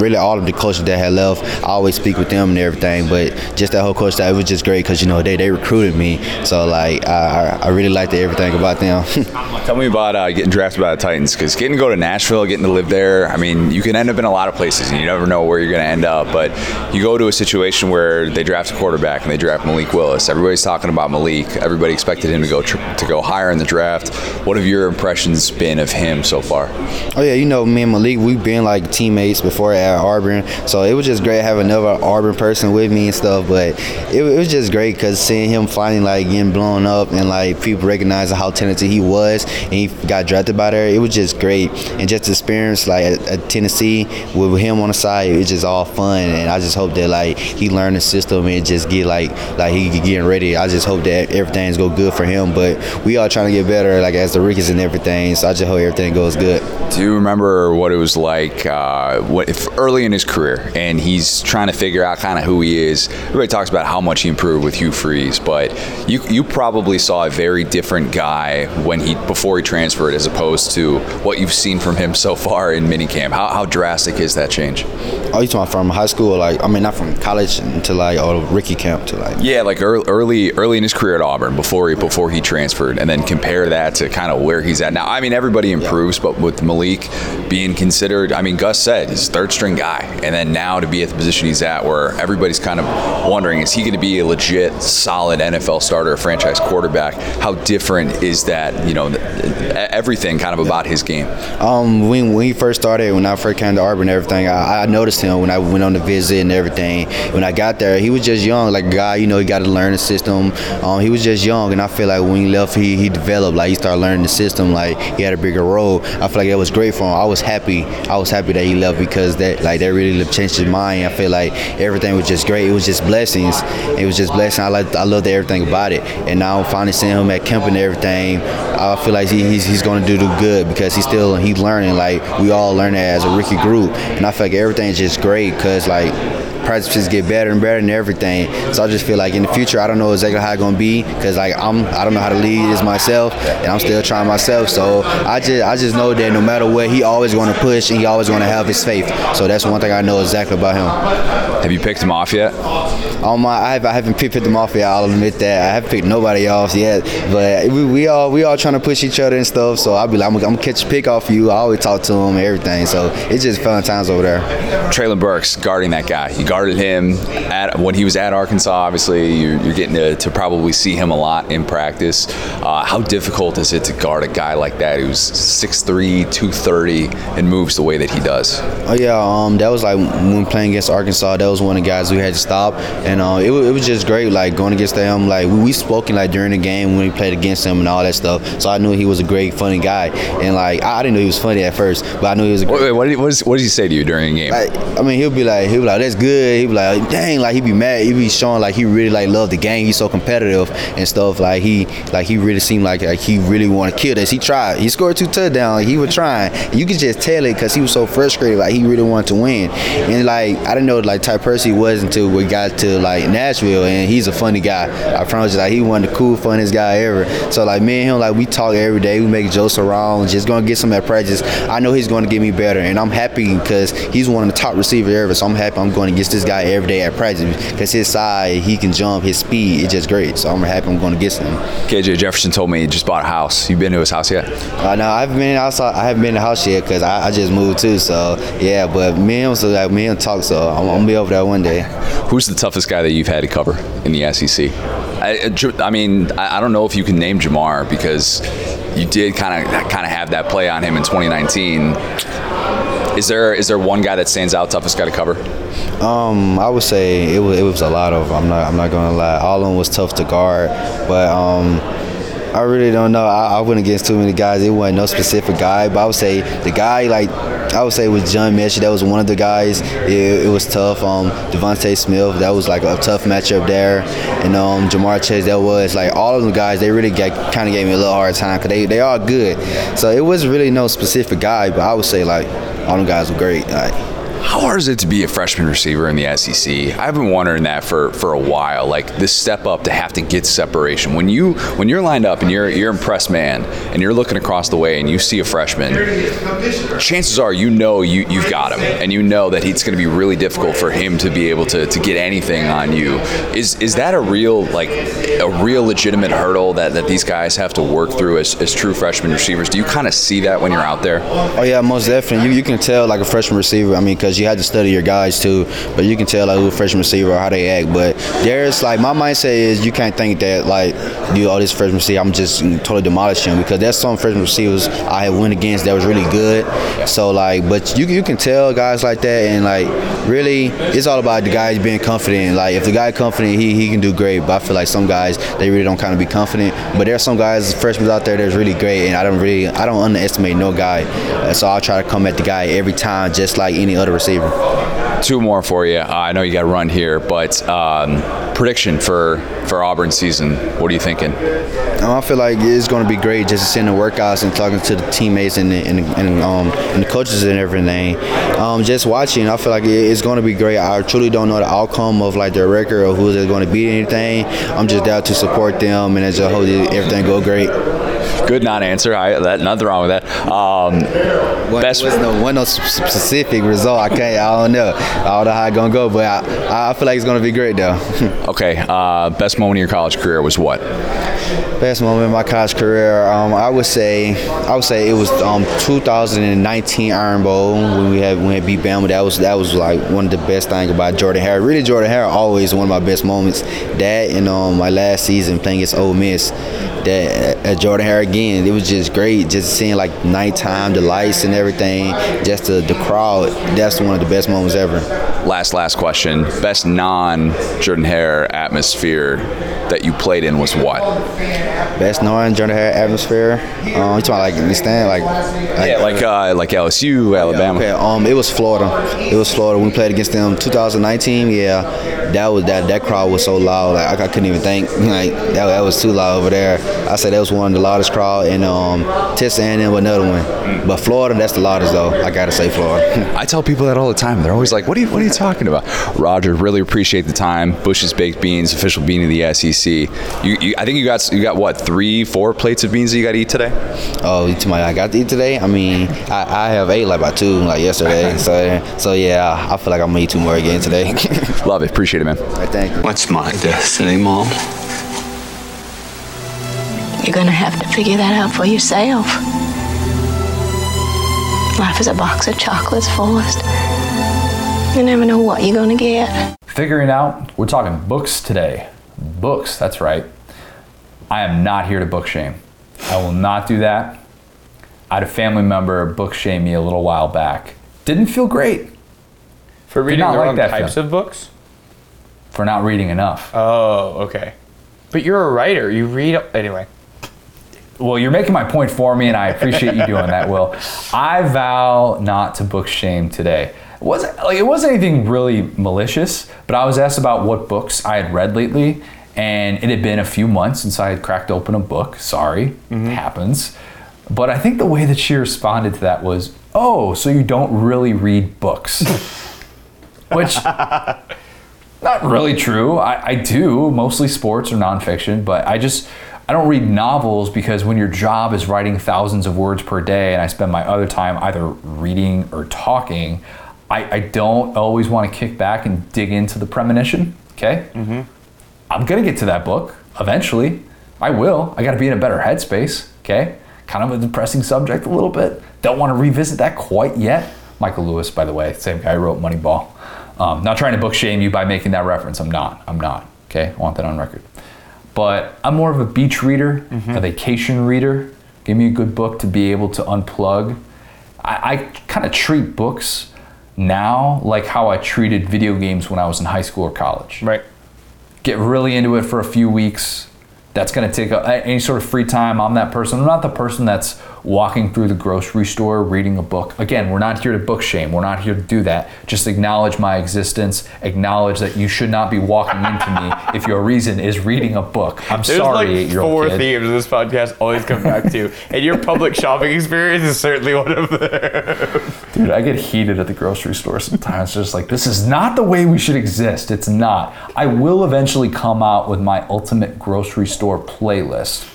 Really, all of the coaches that had left, I always speak with them and everything. But just that whole coach staff, it was just great because you know they, they recruited me, so like I, I really liked everything about them. Tell me about uh, getting drafted by the Titans because getting to go to Nashville, getting to live there. I mean, you can end up in a lot of places and you never know where you're going to end up. But you go to a situation where they draft a quarterback and they draft Malik Willis. Everybody's talking about Malik. Everybody expected him to go to go higher in the draft. What have your impressions been of him so far? Oh yeah, you know me and Malik, we've been like teammates before at Auburn, so it was just great having another Auburn person with me and stuff. But it, it was just great because seeing him finally like getting blown up and like people recognizing how talented he was, and he got drafted by there. It was just great, and just experience like at, at Tennessee with him on the side, it's just all fun. And I just hope that like he learned the system and just get like like he getting ready. I just hope that everything's go good for him. But we all trying to get better like as the rookies and everything. So I just hope everything goes good. Do you remember what it was like uh, what, if early in his career and he's trying to figure out kind of who he is? Everybody talks about how much he improved with Hugh Freeze, but you you probably saw a very different guy when he before he transferred as opposed to what you've seen from him so far in minicamp. How, how drastic is that change? Oh, you talking from high school? Like I mean, not from college to like or rookie camp to like. Yeah, like early early in his career at Auburn before he before he transferred, and then compare that to kind of where he's at now. I mean, everybody improves, yeah. but with Malik being considered, I mean, Gus said he's third string guy, and then now to be at the position he's at, where everybody's kind of wondering, is he going to be a legit, solid NFL starter, a franchise quarterback? How different is that? You know, everything kind of about his game. Um, when, when he first started, when I first came to Auburn and everything, I, I noticed him when I went on the visit and everything. When I got there, he was just young, like a guy, you know, he got to learn the system. Um, he was just young, and I feel like when he left, he, he developed, like he started learning the system, like he had a bigger role. I feel like it was great for him. I was happy. I was happy that he left because that like that really changed his mind. I feel like everything was just great. It was just blessings. It was just blessing. I like I loved everything about it. And now I'm finally seeing him at camp and everything, I feel like he, he's, he's going to do, do good because he's still he's learning. Like we all learn as a rookie group, and I feel like everything's just great because like practices get better and better and everything. So I just feel like in the future, I don't know exactly how it's gonna be because like I'm I don't know how to lead this myself, and I'm still trying myself. So I just I just know that no matter what, he always to push and he always to have his faith. So that's one thing I know exactly about him. Have you picked him off yet? My, I, have, I haven't picked them off yet. I'll admit that I haven't picked nobody off yet. But we, we all we all trying to push each other and stuff. So I'll be like, I'm, gonna catch a pick off you. I always talk to him and everything. So it's just fun times over there. Treylon Burks guarding that guy. You guarded him at when he was at Arkansas. Obviously, you're, you're getting to, to, probably see him a lot in practice. Uh, how difficult is it to guard a guy like that who's 6'3", 230, and moves the way that he does? Oh yeah, um, that was like when playing against Arkansas. That was one of the guys we had to stop, and uh, it, it was just great. Like going against them, like we, we spoken like during the game when we played against him and all that stuff. So I knew he was a great, funny guy, and like I, I didn't know he was funny at first, but I knew he was. A great, wait, wait, what did, what, is, what did he say to you during the game? Like, I mean, he'll be like, he'll be like, that's good. He'll be like, dang, like he be mad. He be showing like he really like loved the game. He's so competitive and stuff. Like he, like he really seemed like, like he really want to kill this. He tried. He scored two touchdowns. Like, he was trying. You could just tell it because he was so frustrated. Like he really wanted to win. And like I didn't know like Ty Percy he was until we got to like Nashville, and he's a funny guy. I promise you, like he one of the cool, funniest guy ever. So like me and him, like we talk every day. We make jokes around. Just gonna get some at practice. I know he's gonna get me better, and I'm happy because he's one of the top receivers ever. So I'm happy I'm going to get this guy every day at practice because his size, he can jump, his speed, it's just great. So I'm happy I'm going to get him. KJ Jefferson told me he just bought a house. You been to his house yet? Uh, no, I haven't been outside. I haven't been to the house yet because I, I, just moved too. So yeah, but me and so like me and talk. So I'm, I'm gonna be over there one day. Who's the toughest guy that you've had to cover in the SEC? I, I mean, I don't know if you can name Ja'Marr because you did kind of kind of have that play on him in 2019. Is there is there one guy that stands out, toughest guy to cover? Um, I would say it was it was a lot of. I'm not I'm not gonna lie. All of them was tough to guard, but um, I really don't know. I, I went against too many guys. It wasn't no specific guy, but I would say the guy like I would say was John Metchie. That was one of the guys. It, it was tough. Um, DeVonta Smith. That was like a tough matchup there. And um, Ja'Marr Chase. That was like all of the guys. They really kind of gave me a little hard time because they they are good. So it was really no specific guy, but I would say like all the guys were great. Like, how hard is it to be a freshman receiver in the SEC? I've been wondering that for, for a while. Like this step up to have to get separation. When you when you're lined up and you're you're impressed man and you're looking across the way and you see a freshman, chances are you know you you've got him and you know that it's going to be really difficult for him to be able to, to get anything on you. Is is that a real like a real legitimate hurdle that, that these guys have to work through as, as true freshman receivers? Do you kind of see that when you're out there? Oh yeah, most definitely. You, you can tell like a freshman receiver. I mean, because you had to study your guys too, but you can tell like who freshman receiver or how they act. But there's like my mindset is you can't think that like you all this freshman receiver I'm just totally demolishing because there's some freshman receivers I had went against that was really good. So like, but you you can tell guys like that and like really it's all about the guys being confident. Like if the guy confident, he he can do great. But I feel like some guys they really don't kind of be confident. But there's some guys freshmen out there that's really great, and I don't really I don't underestimate no guy. So I'll try to come at the guy every time just like any other receiver. Two more for you. Uh, I know you got to run here, but um, prediction for for Auburn season. What are you thinking? I feel like it's going to be great just seeing the workouts and talking to the teammates and the, and, and, um, and the coaches and everything. Um, just watching, I feel like it's going to be great. I truly don't know the outcome of like their record or who's going to beat anything. I'm just there to support them and just hope everything go great good non-answer. I, that nothing wrong with that. Um, one, best was no one no specific result. I can't. I don't know. I don't know how it's gonna go, but I, I feel like it's gonna be great though. okay. Uh, best moment of your college career was what? Best moment in my college career, um, I would say, I would say it was um, 2019 Iron Bowl when we had when we had beat Bama. That was that was like one of the best things about Jordan Hare. Really, Jordan Hare always one of my best moments. That and um, my last season playing against Ole Miss, that at Jordan Hare again, it was just great. Just seeing like nighttime, the lights and everything, just the the crowd. That's one of the best moments ever. Last last question. Best non Jordan Hare atmosphere that you played in was what? Best non Jordan Hare atmosphere. Um, you talking like the stand, like, like yeah, like uh, like LSU, Alabama. Okay, um, it was Florida. It was Florida. We played against them 2019. Yeah, that was that that crowd was so loud. Like I, I couldn't even think. Like that, that was too loud over there. I said that was one of the loudest Douglas Crawl, and um, Texas A&M another one. But Florida, that's the largest though. I gotta say Florida. I tell people that all the time. They're always like, "What are you What are you talking about?" Roger, really appreciate the time. Bush's baked beans, official bean of the SEC. You, you, I think you got you got what three, four plates of beans that you got to eat today. oh, you tell me I got to eat today? I mean, I, I have ate like about two like yesterday. so so yeah, I feel like I'm gonna eat two more again today. Love it, appreciate it, man. Thank you. What's my destiny, Mom? You're gonna have to figure that out for yourself. Life is a box of chocolates, Forrest. You never know what you're gonna get. Figuring out, we're talking books today. Books, that's right. I am not here to book shame. I will not do that. I had a family member book shame me a little while back. Didn't feel great For reading not the like wrong that types film. of books? for not reading enough. Oh, okay. But you're a writer. You read anyway. Well, you're making my point for me, and I appreciate you doing that, Will. I vow not to book shame today. It wasn't like it wasn't anything really malicious, but I was asked about what books I had read lately, and it had been a few months since I had cracked open a book. Sorry, mm-hmm. it happens. But I think the way that she responded to that was, "Oh, so you don't really read books," which not really true. I, I do mostly sports or nonfiction, but I just I don't read novels because when your job is writing thousands of words per day, and I spend my other time either reading or talking, I, I don't always want to kick back and dig into the premonition. Okay, mm-hmm. I'm gonna get to that book eventually. I will. I got to be in a better headspace. Okay, kind of a depressing subject a little bit. Don't want to revisit that quite yet. Michael Lewis, by the way, same guy who wrote Moneyball. Um, not trying to book shame you by making that reference. I'm not. I'm not. Okay, I want that on record. But I'm more of a beach reader, mm-hmm. a vacation reader. Give me a good book to be able to unplug. I, I kind of treat books now like how I treated video games when I was in high school or college Right. get really into it for a few weeks. That's going to take a, any sort of free time. I'm that person. I'm not the person that's walking through the grocery store reading a book. Again, we're not here to book shame. We're not here to do that. Just acknowledge my existence. Acknowledge that you should not be walking into me if your reason is reading a book. I'm There's sorry, like four kid. themes this podcast always come back to, and your public shopping experience is certainly one of them. Dude, I get heated at the grocery store sometimes. Just like, this is not the way we should exist. It's not. I will eventually come out with my ultimate grocery store playlist.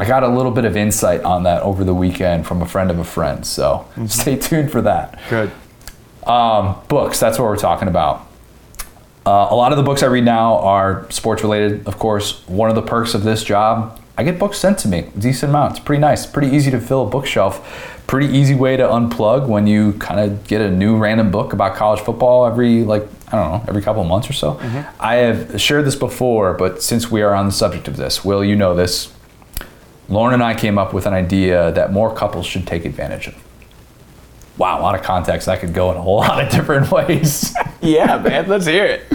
I got a little bit of insight on that over the weekend from a friend of a friend. So stay tuned for that. Good. Um, books, that's what we're talking about. Uh, a lot of the books I read now are sports related, of course. One of the perks of this job, I get books sent to me, decent amount. It's pretty nice, pretty easy to fill a bookshelf. Pretty easy way to unplug when you kind of get a new random book about college football every, like, I don't know, every couple of months or so. I have shared this before, but since we are on the subject of this, Will, you know this. Lauren and I came up with an idea that more couples should take advantage of. Wow, a lot of context. That could go in a whole lot of different ways. Yeah, man. Let's hear it.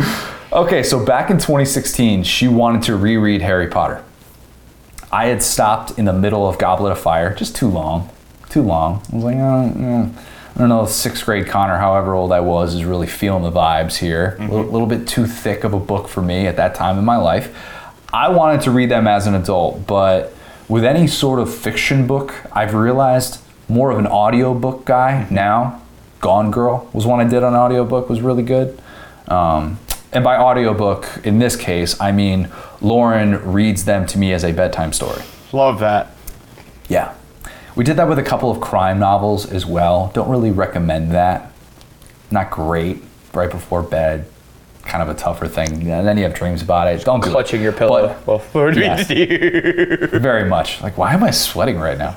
okay, so back in 2016, she wanted to reread Harry Potter. I had stopped in the middle of Goblet of Fire, just too long, too long. I was like, oh, mm, I don't know, sixth grade Connor, however old I was, is really feeling the vibes here. A little, little bit too thick of a book for me at that time in my life. I wanted to read them as an adult, but with any sort of fiction book, I've realized more of an audiobook guy now. Gone Girl was one I did on audiobook, was really good. Um, and by audiobook, in this case, I mean Lauren reads them to me as a bedtime story. Love that. Yeah. We did that with a couple of crime novels as well. Don't really recommend that. Not great. Right before bed. Kind of a tougher thing. And then you have dreams about it. Don't do. Clutching your pillow. But- well, Lord Yes. you. very much. Like, why am I sweating right now?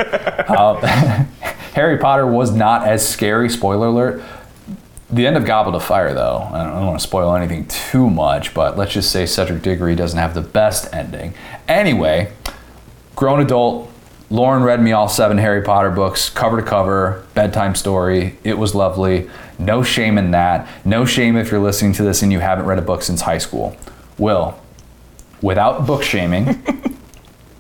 um, Harry Potter was not as scary. Spoiler alert. The end of Goblet of Fire, though, I don't, I don't want to spoil anything too much, but let's just say Cedric Diggory doesn't have the best ending. Anyway, grown adult, Lauren read me all seven Harry Potter books, cover to cover, bedtime story. It was lovely. No shame in that. No shame if you're listening to this and you haven't read a book since high school. Will, without book shaming,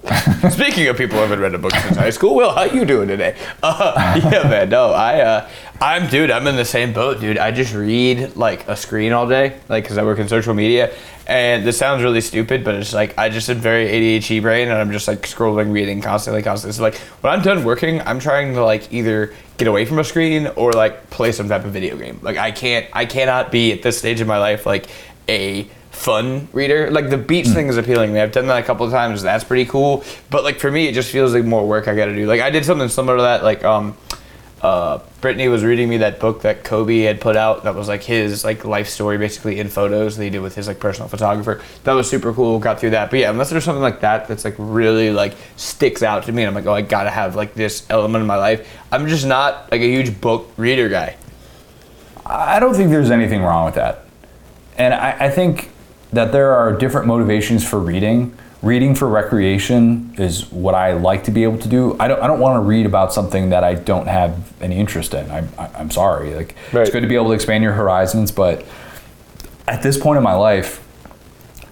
Speaking of people who haven't read a book since high school, Will, how you doing today? Uh, yeah, man. No, I, uh, I'm, dude. I'm in the same boat, dude. I just read like a screen all day, like because I work in social media, and this sounds really stupid, but it's like I just am very ADHD brain, and I'm just like scrolling, reading constantly, constantly. So like when I'm done working, I'm trying to like either get away from a screen or like play some type of video game. Like I can't, I cannot be at this stage of my life like a fun reader. Like the beach thing is appealing to me. I've done that a couple of times. That's pretty cool. But like for me, it just feels like more work I got to do. Like I did something similar to that. Like um, uh, Brittany was reading me that book that Kobe had put out. That was like his like life story, basically in photos that he did with his like personal photographer. That was super cool. Got through that. But yeah, unless there's something like that that's like really like sticks out to me, and I'm like, oh, I gotta have like this element in my life. I'm just not like a huge book reader guy. I don't think there's anything wrong with that. And I, I think that there are different motivations for reading. Reading for recreation is what I like to be able to do. I don't, I don't want to read about something that I don't have any interest in. I'm, I- I'm sorry. Like, Right. It's good to be able to expand your horizons, but at this point in my life,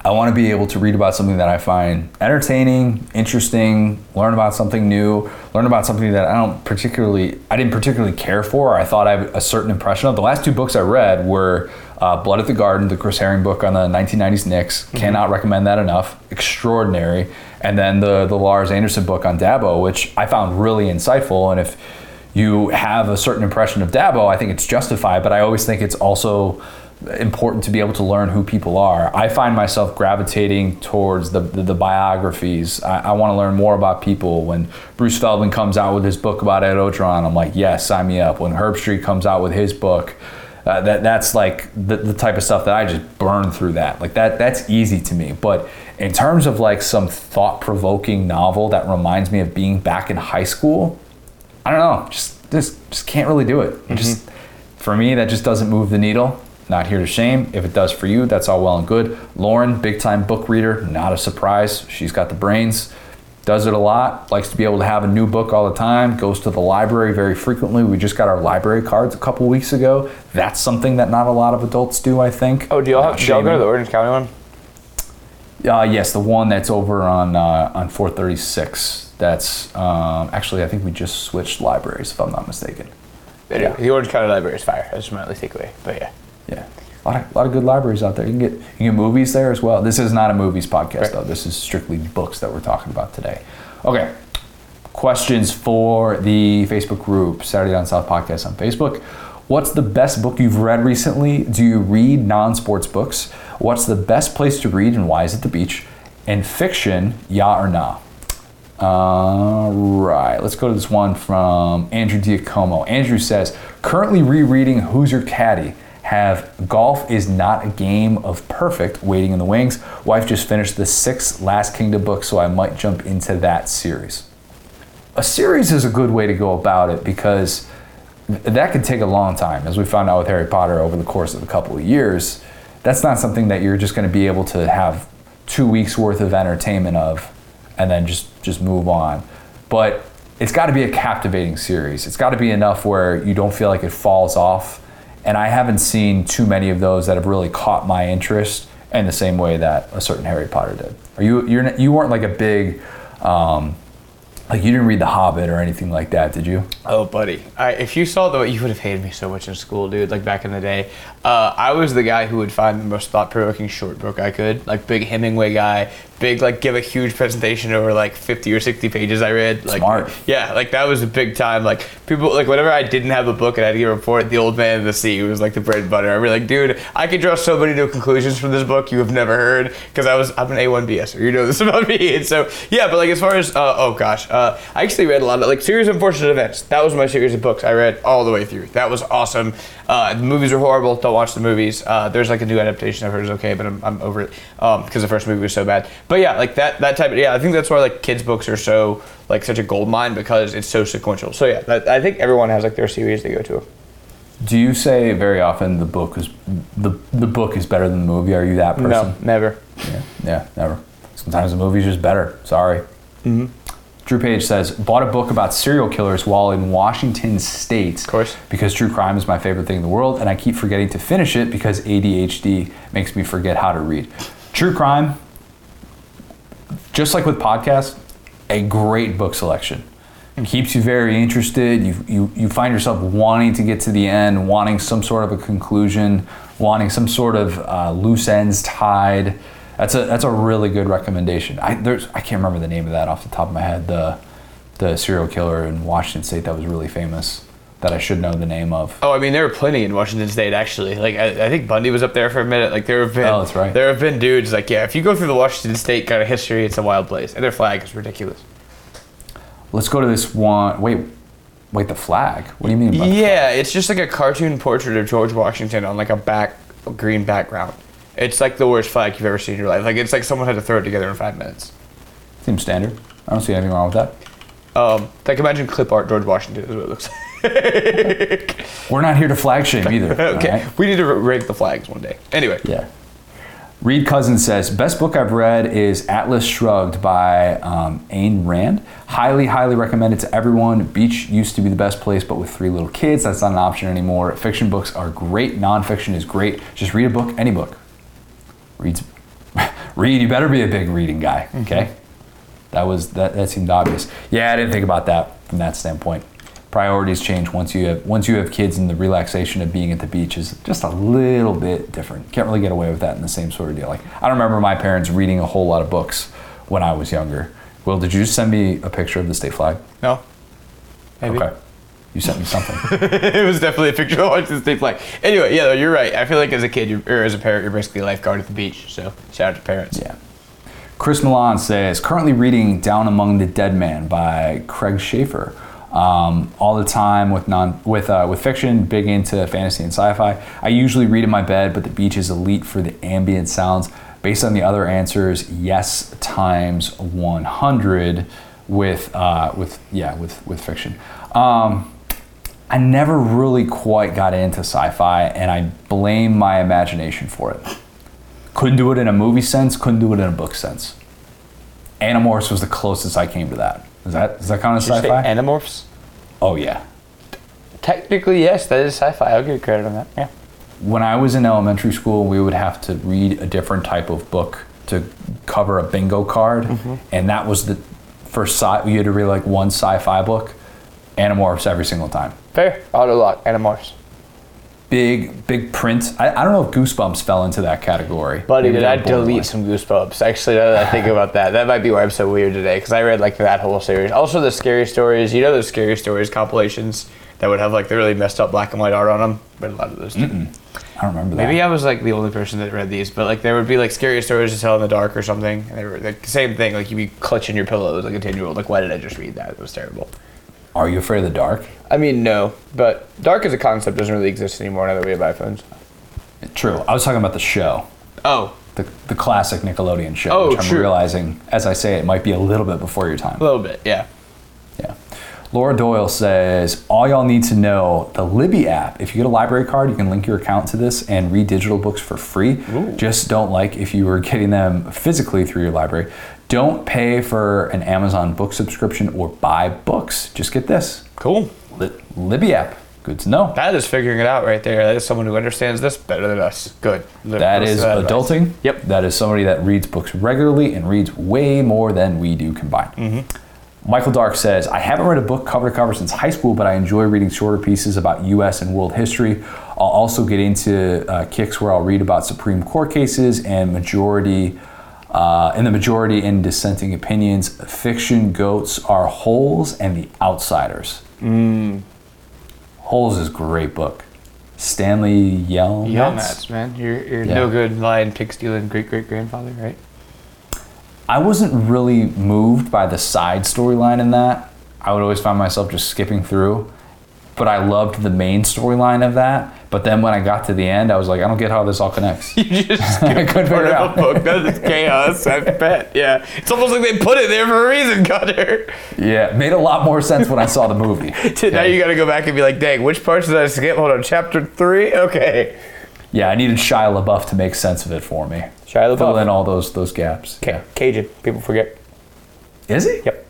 I want to be able to read about something that I find entertaining, interesting, learn about something new, learn about something that I don't particularly, I didn't particularly care for. Or I thought I had a certain impression of. The last two books I read were uh, Blood at the Garden, the Chris Herring book on the 1990s Knicks. Cannot recommend that enough. Extraordinary. And then the the Lars Anderson book on Dabo, which I found really insightful. And if you have a certain impression of Dabo, I think it's justified, but I always think it's also important to be able to learn who people are. I find myself gravitating towards the, the, the biographies. I, I want to learn more about people. When Bruce Feldman comes out with his book about Ed Orgeron, I'm like, yes, sign me up. When Herbstreit comes out with his book, uh, that that's like the, the type of stuff that I just burn through that. Like that that's easy to me. But in terms of like some thought-provoking novel that reminds me of being back in high school, I don't know, just just just can't really do it. It Just for me, that just doesn't move the needle. Not here to shame. If it does for you, that's all well and good. Lauren, big time book reader, not a surprise. She's got the brains, does it a lot, likes to be able to have a new book all the time, goes to the library very frequently. We just got our library cards a couple weeks ago. That's something that not a lot of adults do, I think. Oh, do y'all, have, do y'all go to the Orange County one? Uh, yes, the one that's over on uh, on 436. That's um, actually I think we just switched libraries if I'm not mistaken. Yeah. The Orange County Library is fire. That's my only takeaway. But yeah. Yeah, a lot of, a lot of good libraries out there. You can get you can get movies there as well. This is not a movies podcast Right. though. This is strictly books that we're talking about today. Okay, questions for the Facebook group Saturday Down South podcast on Facebook. What's the best book you've read recently? Do you read non-sports books? What's the best place to read and why is it the beach? And fiction, yeah or nah? All right, let's go to this one from Andrew Diacomo. Andrew says, currently rereading Who's Your Caddy? Have golf is not a game of perfect waiting in the wings. Wife just finished the sixth Last Kingdom book, so I might jump into that series. A series is a good way to go about it because that could take a long time. As we found out with Harry Potter over the course of a couple of years, that's not something that you're just going to be able to have two weeks worth of entertainment of and then just just move on. But it's got to be a captivating series. It's got to be enough where you don't feel like it falls off. And I haven't seen too many of those that have really caught my interest in the same way that a certain Harry Potter did. Are you you're you weren't like a big um, like you didn't read The Hobbit or anything like that, did you? Oh, buddy. I, if you saw the you would have hated me so much in school, dude. Like back in the day, uh, I was the guy who would find the most thought-provoking short book I could. Like big Hemingway guy, big like give a huge presentation over like 50 or 60 pages I read. Like, Smart. Yeah, like that was a big time. Like people, like whenever I didn't have a book and I had to give a report, The Old Man of the Sea was like the bread and butter. I'd be like, dude, I could draw so many new conclusions from this book you have never heard because I was I'm an A1 BSer. You know this about me. And so yeah, but like as far as uh, oh gosh, uh, I actually read a lot of like series of unfortunate events. That was my series of books I read all the way through. That was awesome. Uh, the movies are horrible. Don't watch the movies. Uh, there's like a new adaptation I've heard is okay, but I'm, I'm over it because the first movie was so bad. But yeah, like that that type of yeah, I think that's why like kids books are so like such a gold mine because it's so sequential. So yeah, that, I think everyone has like their series they go to. Do you say very often the book is the the book is better than the movie? Are you that person? No, never. Yeah, yeah, never. Sometimes the movie's just better. Sorry. Mm-hmm. Drew Page says, bought a book about serial killers while in Washington State. Of course. Because true crime is my favorite thing in the world, and I keep forgetting to finish it because ADHD makes me forget how to read. True crime, just like with podcasts, a great book selection. It keeps you very interested. You, you, you find yourself wanting to get to the end, wanting some sort of a conclusion, wanting some sort of uh, loose ends tied. That's a that's a really good recommendation. I there's I can't remember the name of that off the top of my head. The the serial killer in Washington State that was really famous that I should know the name of. Oh, I mean, there are plenty in Washington State actually. Like, I, I think Bundy was up there for a minute. Like, there have been. Oh, that's right. There have been dudes like, yeah, if you go through the Washington State kind of history, it's a wild place, and their flag is ridiculous. Let's go to this one. Wait, wait, the flag. What do you mean? By the Yeah, it's just like a cartoon portrait of George Washington on like a back green background. It's like the worst flag you've ever seen in your life. Like, it's like someone had to throw it together in five minutes. Seems standard. I don't see anything wrong with that. Um, like imagine clip art George Washington is what it looks like. We're not here to flag shame either. okay, right? we need to rank the flags one day. Anyway, Yeah. Reed Cousins says, best book I've read is Atlas Shrugged by um, Ayn Rand. Highly, highly recommended to everyone. Beach used to be the best place, but with three little kids, that's not an option anymore. Fiction books are great. Nonfiction is great. Just read a book, any book. Read, read. You better be a big reading guy. Mm-hmm. Okay. That was that. That seemed obvious. Yeah, I didn't think about that from that standpoint. Priorities change once you have once you have kids, and the relaxation of being at the beach is just a little bit different. Can't really get away with that in the same sort of deal. Like I don't remember my parents reading a whole lot of books when I was younger. Will, did you just send me a picture of the state flag? no, maybe. Okay. You sent me something. it was definitely a picture of Washington State flag. Anyway, yeah, you're right. I feel like as a kid you're, or as a parent, you're basically a lifeguard at the beach. So shout out to parents. Yeah. Chris Milan says, currently reading Down Among the Dead Man by Craig Schaefer. Um, all the time with non with uh, with fiction, big into fantasy and sci-fi. I usually read in my bed, but the beach is elite for the ambient sounds. Based on the other answers, yes times 100 with uh, with yeah with with fiction. Um, I never really quite got into sci-fi, and I blame my imagination for it. Couldn't do it in a movie sense. Couldn't do it in a book sense. Animorphs was the closest I came to that. Is that is that kind of say sci-fi? Animorphs? oh yeah. Technically, yes, that is sci-fi. I'll give you credit on that. Yeah. When I was in elementary school, we would have to read a different type of book to cover a bingo card, Mm-hmm. and that was the first sci. You had to read like one sci-fi book, Animorphs every single time. Fair. Auto lock. Animorphs. Big big print. I, I don't know if Goosebumps fell into that category. Buddy, Maybe did I delete some goosebumps? Actually, now that I think about that, that might be why I'm so weird today. Because I read like that whole series. Also, the scary stories. You know those scary stories compilations that would have like the really messed up black and white art on them. Read a lot of those. Too. I don't remember that. Maybe I was like the only person that read these, but like there would be like scary stories to tell in the dark or something, and they were like the same thing. Like you'd be clutching your pillows like a ten year old. Like why did I just read that? It was terrible. Are you afraid of the dark? I mean, no, but dark as a concept doesn't really exist anymore now that we have iPhones. True. I was talking about the show. Oh, the, the classic Nickelodeon show, Oh, which I'm true. realizing as I say it might be a little bit before your time. a little bit, yeah. Yeah. Laura Doyle says, all y'all need to know the Libby app. If you get a library card, you can link your account to this and read digital books for free. Ooh. Just don't like if you were getting them physically through your library. Don't pay for an Amazon book subscription or buy books. Just get this Cool. Li- Libby app. Good to know. That is figuring it out right there. That is someone who understands this better than us. Good. That is advice. adulting. Yep. That is somebody that reads books regularly and reads way more than we do combined. Mm-hmm. Michael Dark says, I haven't read a book cover to cover since high school, but I enjoy reading shorter pieces about US and world history. I'll also get into uh, kicks where I'll read about Supreme Court cases and majority. Uh, in the majority and dissenting opinions, fiction goats are Holes and the Outsiders. Mm. Holes is a great book. Stanley Yelnats. Yelnats, man. You're, you're Yeah. no good lying, pig stealing great great grandfather, right? I wasn't really moved by the side storyline in that. I would always find myself just skipping through. But I loved the main storyline of that. But then when I got to the end, I was like, I don't get how this all connects. You just I couldn't figure it out. book. That is chaos. I bet. Yeah. It's almost like they put it there for a reason, Gunner. Yeah, made a lot more sense when I saw the movie. Now you got to go back and be like, dang, which parts did I skip? Hold on, chapter three. Okay. Yeah, I needed Shia LaBeouf to make sense of it for me. Shia LaBeouf. Fill in all those those gaps. Okay. Cajun. People forget. Is he? Yep.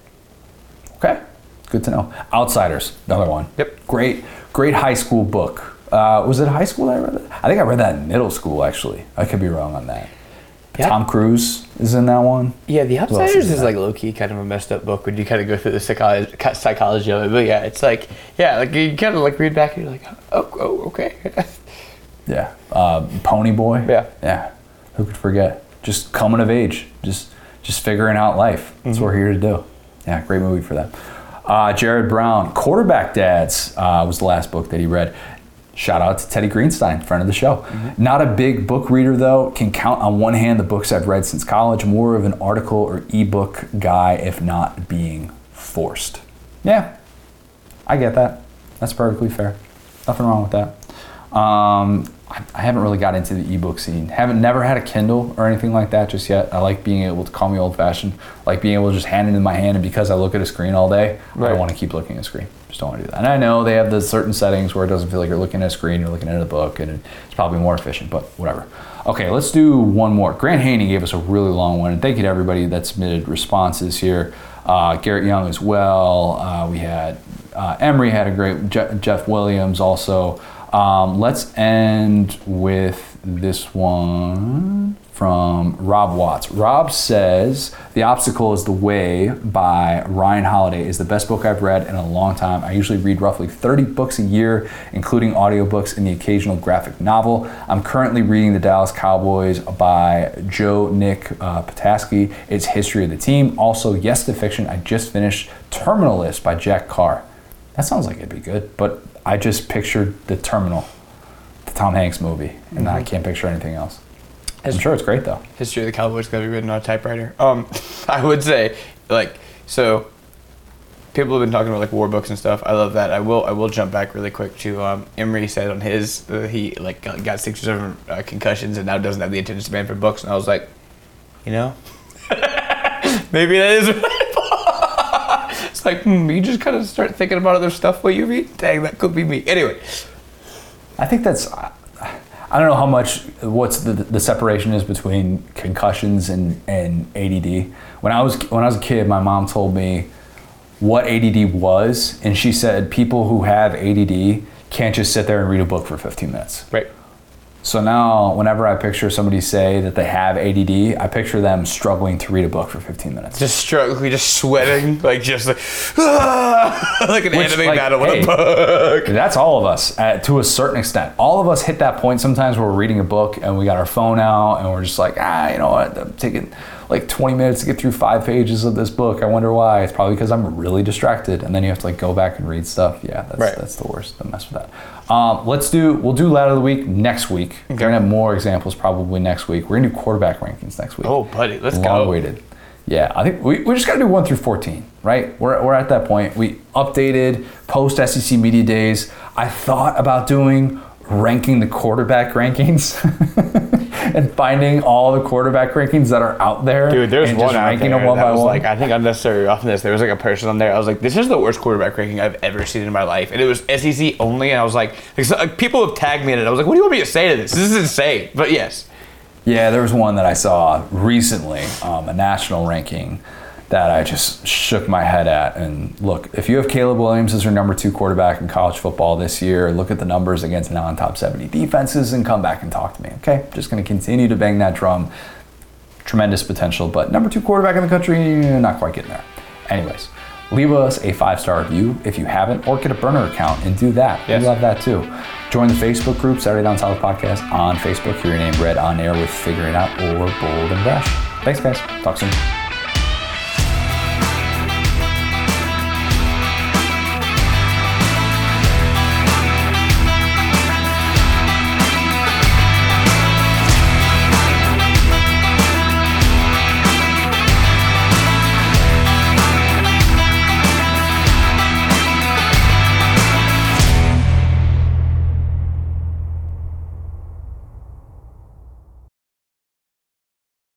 Okay, good to know. Outsiders, another one. Yep. Great, great high school book. Uh, was it high school that I read that? I think I read that in middle school, actually. I could be wrong on that. Yeah. Tom Cruise is in that one. Yeah, The Outsiders is is like low key kind of a messed up book when you kind of go through the psychology, psychology of it. But yeah, it's like yeah, like you kind of like read back and you're like, oh, oh okay. Yeah. Uh, Pony Boy. Yeah. Yeah. Who could forget? Just coming of age. Just just figuring out life. That's what we're here to do. Yeah, great movie for that. Uh, Jared Brown, Quarterback Dads, uh, was the last book that he read. Shout out to Teddy Greenstein, friend of the show. Not a big book reader though. Can count on one hand the books I've read since college. More of an article or ebook guy, if not being forced. Yeah, I get that. That's perfectly fair. Nothing wrong with that. Um, I, haven't really got into the ebook scene. Haven't never had a Kindle or anything like that just yet. I like being able to call me old fashioned. Like being able to just hand it in my hand, and because I look at a screen all day, I don't want to keep looking at a screen. Just don't want to do that. And I know they have the certain settings where it doesn't feel like you're looking at a screen, you're looking at a book, and it's probably more efficient. But whatever. Okay, let's do one more. Grant Haney gave us a really long one, and thank you to everybody that submitted responses here. Uh, Garrett Young as well. Uh, we had uh, Emery had a great. Je- Jeff Williams also. Um, let's end with this one from Rob Watts. Rob says The Obstacle is the Way by Ryan Holiday is the best book I've read in a long time. I usually read roughly 30 books a year, including audiobooks and the occasional graphic novel. I'm currently reading The Dallas Cowboys by Joe Nick uh, Patoski. It's history of the team. Also, Yes to Fiction. I just finished Terminal List by Jack Carr. That sounds like it'd be good, but I just pictured the Terminal, the Tom Hanks movie, and I can't picture anything else. I'm sure it's great though. History of the Cowboys gotta be written on a typewriter. Um, I would say like so. People have been talking about like war books and stuff. I love that. I will. I will jump back really quick to um, Emery said on his uh, he like got, got six or seven uh, concussions and now doesn't have the attention span for books. And I was like, you know, maybe that is. Like hmm, you just kind of start thinking about other stuff while you read. Dang, that could be me. Anyway, I think that's. I don't know how much what's the, the separation is between concussions and, and ADD. When I was when I was a kid, my mom told me what ADD was, and she said people who have ADD can't just sit there and read a book for 15 minutes. right. So now, whenever I picture somebody say that they have ADD, I picture them struggling to read a book for 15 minutes. Just struggling, just sweating, like just like, like an Which, anime like, battle with hey, a book. That's all of us uh, to a certain extent. All of us hit that point sometimes where we're reading a book and we got our phone out and we're just like, ah, you know what? I'm taking like 20 minutes to get through five pages of this book. I wonder why. It's probably because I'm really distracted. And then you have to like go back and read stuff. Yeah, that's, Right. that's the worst. Don't mess with that. Um, let's do, we'll do ladder of the week next week. We're going to have more examples probably next week. We're going to do quarterback rankings next week. Oh, buddy, let's Long go. waited. Yeah, I think we, we just got to do 1 through 14, right? We're, we're at that point. We updated post SEC Media Days. I thought about doing ranking the quarterback rankings and finding all the quarterback rankings that are out there. Dude, there's one out ranking there them one by was one. like I think unnecessary roughness. There was like a person on there. I was like, this is the worst quarterback ranking I've ever seen in my life, and it was SEC only. And I was like, like, people have tagged me in it. I was like, what do you want me to say to this? This is insane. But yes, Yeah, there was one that I saw recently, um, a national ranking that I just shook my head at. And look, if you have Caleb Williams as your number two quarterback in college football this year, look at the numbers against non top 70 defenses and come back and talk to me, okay? Just going to continue to bang that drum. Tremendous potential, but number two quarterback in the country, not quite getting there. Anyways, leave us a five star review if you haven't, or get a burner account and do that. Yes. We love that too. Join the Facebook group, Saturday Down South Podcast on Facebook. Hear your name read on air with Figuring Out or Bold and Brash. Thanks, guys. Talk soon.